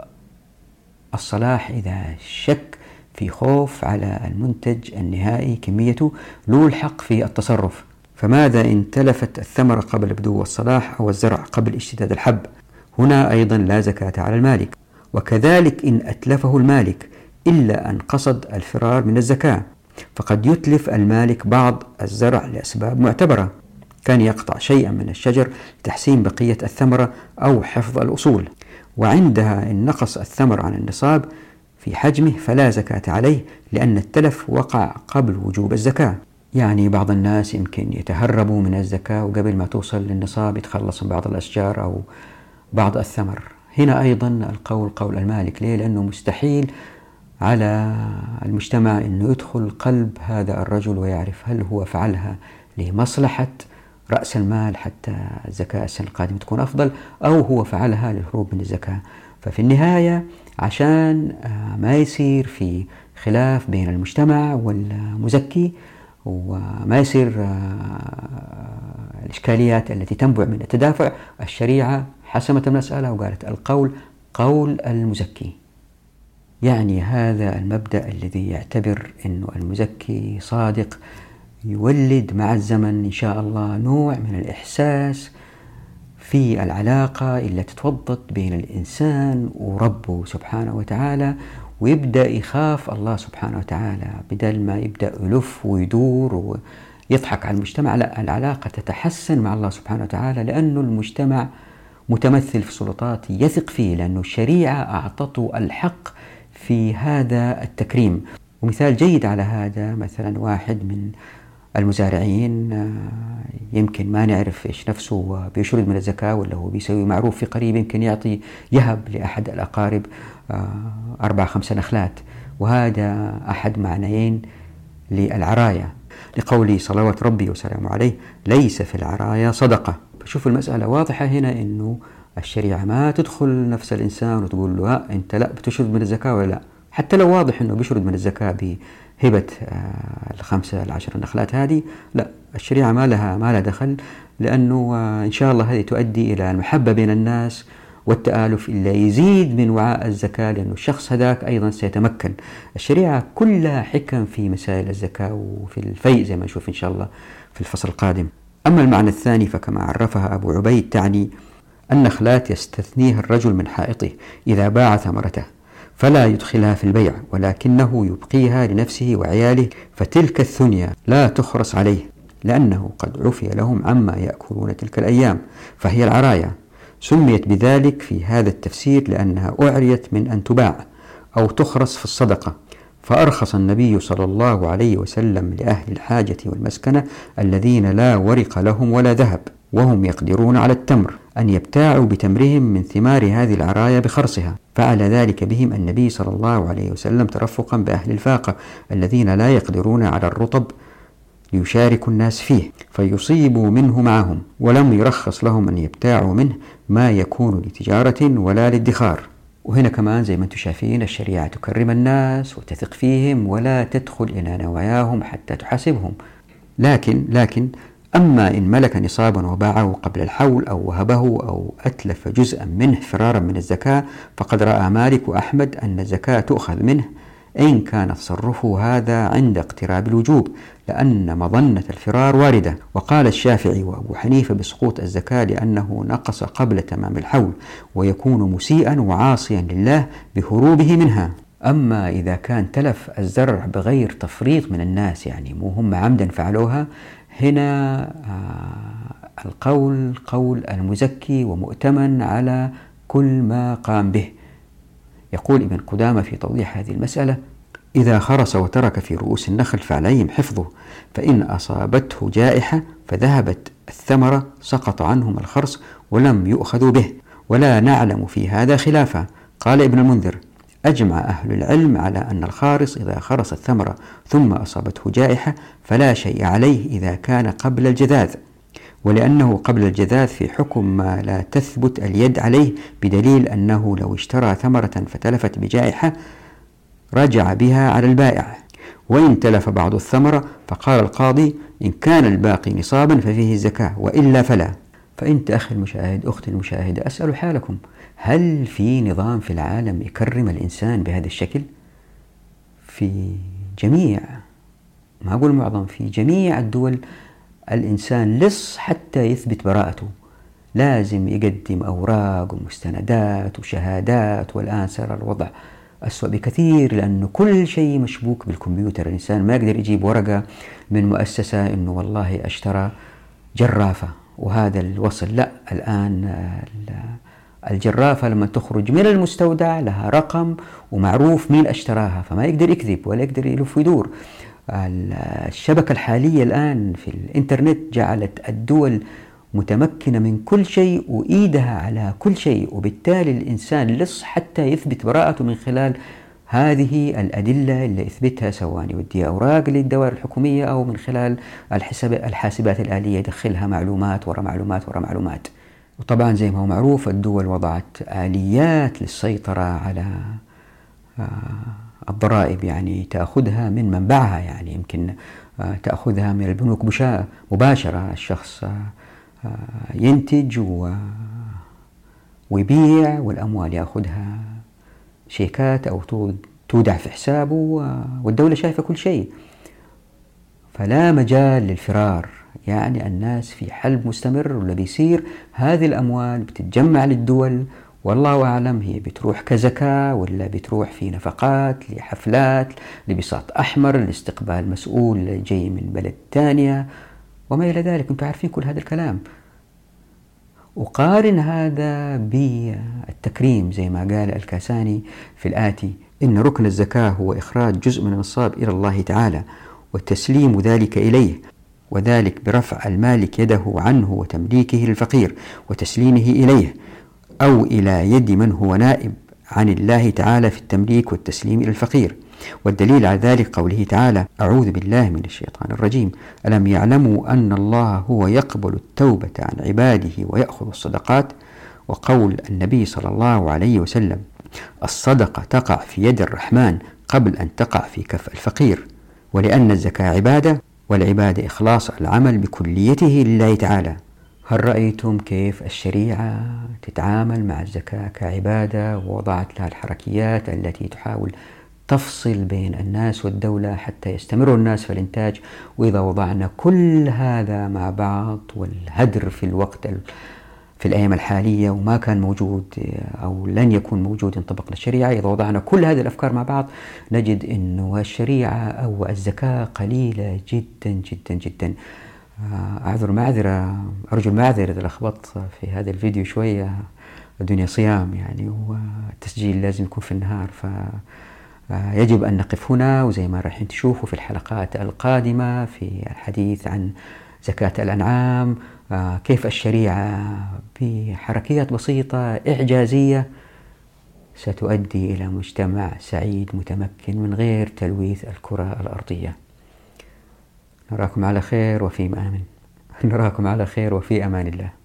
الصلاح إذا شك في خوف على المنتج النهائي كميته له الحق في التصرف. فماذا إن تلفت الثمرة قبل بدو الصلاح أو الزرع قبل اشتداد الحب؟ هنا أيضا لا زكاة على المالك وكذلك إن أتلفه المالك إلا أن قصد الفرار من الزكاة فقد يتلف المالك بعض الزرع لأسباب معتبرة كان يقطع شيئا من الشجر لتحسين بقية الثمرة أو حفظ الأصول وعندها إن نقص الثمر عن النصاب في حجمه فلا زكاة عليه لأن التلف وقع قبل وجوب الزكاة. يعني بعض الناس يمكن يتهربوا من الزكاة وقبل ما توصل للنصاب يتخلص من بعض الأشجار أو بعض الثمر. هنا أيضا القول قول المالك. ليه؟ لأنه مستحيل على المجتمع أنه يدخل قلب هذا الرجل ويعرف هل هو فعلها لمصلحة رأس المال حتى الزكاة السنة القادمة تكون أفضل أو هو فعلها للهروب من الزكاة. ففي النهاية عشان آه، ما يصير في خلاف بين المجتمع والمزكي وما يصير آه، الإشكاليات التي تنبع من التدافع الشريعة حسمت المسألة وقالت القول قول المزكي. يعني هذا المبدأ الذي يعتبر أن المزكي صادق يولد مع الزمن إن شاء الله نوع من الإحساس في العلاقة اللي تتوضط بين الإنسان وربه سبحانه وتعالى ويبدأ يخاف الله سبحانه وتعالى بدل ما يبدأ يلف ويدور ويضحك على المجتمع. لا العلاقة تتحسن مع الله سبحانه وتعالى لأنه المجتمع متمثل في سلطات يثق فيه لأنه الشريعة أعطته الحق في هذا التكريم. ومثال جيد على هذا مثلا واحد من المزارعين آه، يمكن ما نعرف إيش نفسه بيشرد من الزكاة ولا هو بيسوي معروف في قريب يمكن يعطي يهب لأحد الأقارب آه، أربع خمسة نخلات. وهذا أحد معنيين للعراية لقوله صلوات ربي وسلامه عليه ليس في العراية صدقة. فشوف المسألة واضحة هنا أنه الشريعة ما تدخل نفس الإنسان وتقول له أنت لا بتشرد من الزكاة ولا لا؟ حتى لو واضح أنه بيشرد من الزكاة بهبة آه، الخمسة العشر نخلات هذه لا الشريعة ما لها ما لها دخل لأنه آه، إن شاء الله هذه تؤدي إلى المحبة بين الناس والتآلف اللي يزيد من وعاء الزكاة لأنه الشخص هذاك أيضا سيتمكن. الشريعة كلها حكم في مسائل الزكاة وفي الفيء زي ما نشوف إن شاء الله في الفصل القادم. أما المعنى الثاني فكما عرفها أبو عبيد تعني النخلات يستثنيها الرجل من حائطه إذا باع ثمرته فلا يدخلها في البيع ولكنه يبقيها لنفسه وعياله فتلك الثنيا لا تخرس عليه لأنه قد عفي لهم عما يأكلون تلك الأيام فهي العرايا. سميت بذلك في هذا التفسير لأنها أعريت من أن تباع أو تخرس في الصدقة. فأرخص النبي صلى الله عليه وسلم لأهل الحاجة والمسكنة الذين لا ورق لهم ولا ذهب وهم يقدرون على التمر أن يبتاعوا بتمرهم من ثمار هذه العرايا بخرصها. فعل ذلك بهم النبي صلى الله عليه وسلم ترفقا بأهل الفاقة الذين لا يقدرون على الرطب ليشاركوا الناس فيه فيصيبوا منه معهم ولم يرخص لهم أن يبتاعوا منه ما يكون لتجارة ولا لادخار. وهنا كمان زي ما أنتم شايفين الشريعة تكرم الناس وتثق فيهم ولا تدخل إلى نواياهم حتى تحاسبهم. لكن لكن أما إن ملك نصابا وباعه قبل الحول أو وهبه أو أتلف جزءا منه فرارا من الزكاة فقد رأى مالك وأحمد أن الزكاة تؤخذ منه. إن كان تصرفه هذا عند اقتراب الوجوب لأن مظنة الفرار واردة. وقال الشافعي وأبو حنيفة بسقوط الزكاة لأنه نقص قبل تمام الحول ويكون مسيئا وعاصيا لله بهروبه منها. أما إذا كان تلف الزرع بغير تفريط من الناس يعني مو هم عمدا فعلوها هنا آه، القول قول المزكي ومؤتمن على كل ما قام به. يقول ابن قدامة في توضيح هذه المسألة إذا خرس وترك في رؤوس النخل فعليهم حفظه فإن أصابته جائحة فذهبت الثمرة سقط عنهم الخرس ولم يؤخذوا به ولا نعلم في هذا خلافا. قال ابن المنذر أجمع أهل العلم على أن الخارص إذا خرس الثمرة ثم أصابته جائحة فلا شيء عليه إذا كان قبل الجذاذ. ولأنه قبل الجذاذ في حكم ما لا تثبت اليد عليه بدليل أنه لو اشترى ثمرة فتلفت بجائحة رجع بها على البائع وإن تلف بعض الثمرة فقال القاضي إن كان الباقي نصابا ففيه الزكاة وإلا فلا فأنت أخي المشاهد أختي المشاهدة أسأل حالكم هل في نظام في العالم يكرم الإنسان بهذا الشكل؟ في جميع ما أقول معظم في جميع الدول الإنسان لص حتى يثبت براءته. لازم يقدم أوراق ومستندات وشهادات والآن صار الوضع أسوأ بكثير لأنه كل شيء مشبوك بالكمبيوتر. الإنسان ما يقدر يجيب ورقة من مؤسسة أنه والله أشترى جرافة وهذا الوصل. لا الآن الجرافة لما تخرج من المستودع لها رقم ومعروف مين أشتراها فما يقدر يكذب ولا يقدر يلف ويدور. الشبكة الحالية الآن في الإنترنت جعلت الدول متمكنة من كل شيء وإيدها على كل شيء وبالتالي الإنسان لص حتى يثبت براءته من خلال هذه الأدلة اللي يثبتها سواء يودي أوراق للدوائر الحكومية أو من خلال الحساب الحاسبات الآلية يدخلها معلومات ورا معلومات ورا معلومات. وطبعا زي ما هو معروف الدول وضعت آليات للسيطرة على آه، الضرائب يعني تأخذها من منبعها يعني يمكن آه، تأخذها من البنوك مباشرة. الشخص آه، ينتج ويبيع والأموال يأخذها شيكات أو تودع في حسابه والدولة شايفة كل شيء. فلا مجال للفرار يعني الناس في حلب مستمر واللي بيصير هذه الأموال بتتجمع للدول والله أعلم هي بتروح كزكاة ولا بتروح في نفقات لحفلات لبساط أحمر لاستقبال مسؤول جاي من بلد ثانية وما إلى ذلك. أنتم عارفين كل هذا الكلام. وقارن هذا بالتكريم زي ما قال الكاساني في الآتي إن ركن الزكاة هو إخراج جزء من النصاب إلى الله تعالى وتسليم ذلك إليه وذلك برفع المالك يده عنه وتمليكه للفقير وتسليمه إليه. أو إلى يد من هو نائب عن الله تعالى في التمليك والتسليم إلى الفقير. والدليل على ذلك قوله تعالى أعوذ بالله من الشيطان الرجيم. ألم يعلموا أن الله هو يقبل التوبة عن عباده ويأخذ الصدقات؟ وقول النبي صلى الله عليه وسلم الصدقة تقع في يد الرحمن قبل أن تقع في كف الفقير. ولأن الزكاة عبادة والعبادة إخلاص العمل بكليته لله تعالى. هل رأيتم كيف الشريعة تتعامل مع الزكاة كعبادة ووضعت لها الحركيات التي تحاول تفصل بين الناس والدولة حتى يستمروا الناس في الإنتاج؟ وإذا وضعنا كل هذا مع بعض والهدر في الوقت في الأيام الحالية وما كان موجود أو لن يكون موجود إن طبقنا الشريعة إذا وضعنا كل هذه الأفكار مع بعض نجد أنه الشريعة أو الزكاة قليلة جدا جدا جدا. أعذر معذرة أرجو المعذرة إذا لخبطت في هذا الفيديو شوية. الدنيا صيام يعني والتسجيل لازم يكون في النهار. ف آه، يجب أن نقف هنا وزي ما رايحين تشوفوا في الحلقات القادمة في الحديث عن زكاة الأنعام. آه، كيف الشريعة بحركيات بسيطة إعجازية ستؤدي إلى مجتمع سعيد متمكن من غير تلويث الكرة الأرضية. نراكم على خير وفي أمان. نراكم على خير وفي أمان الله.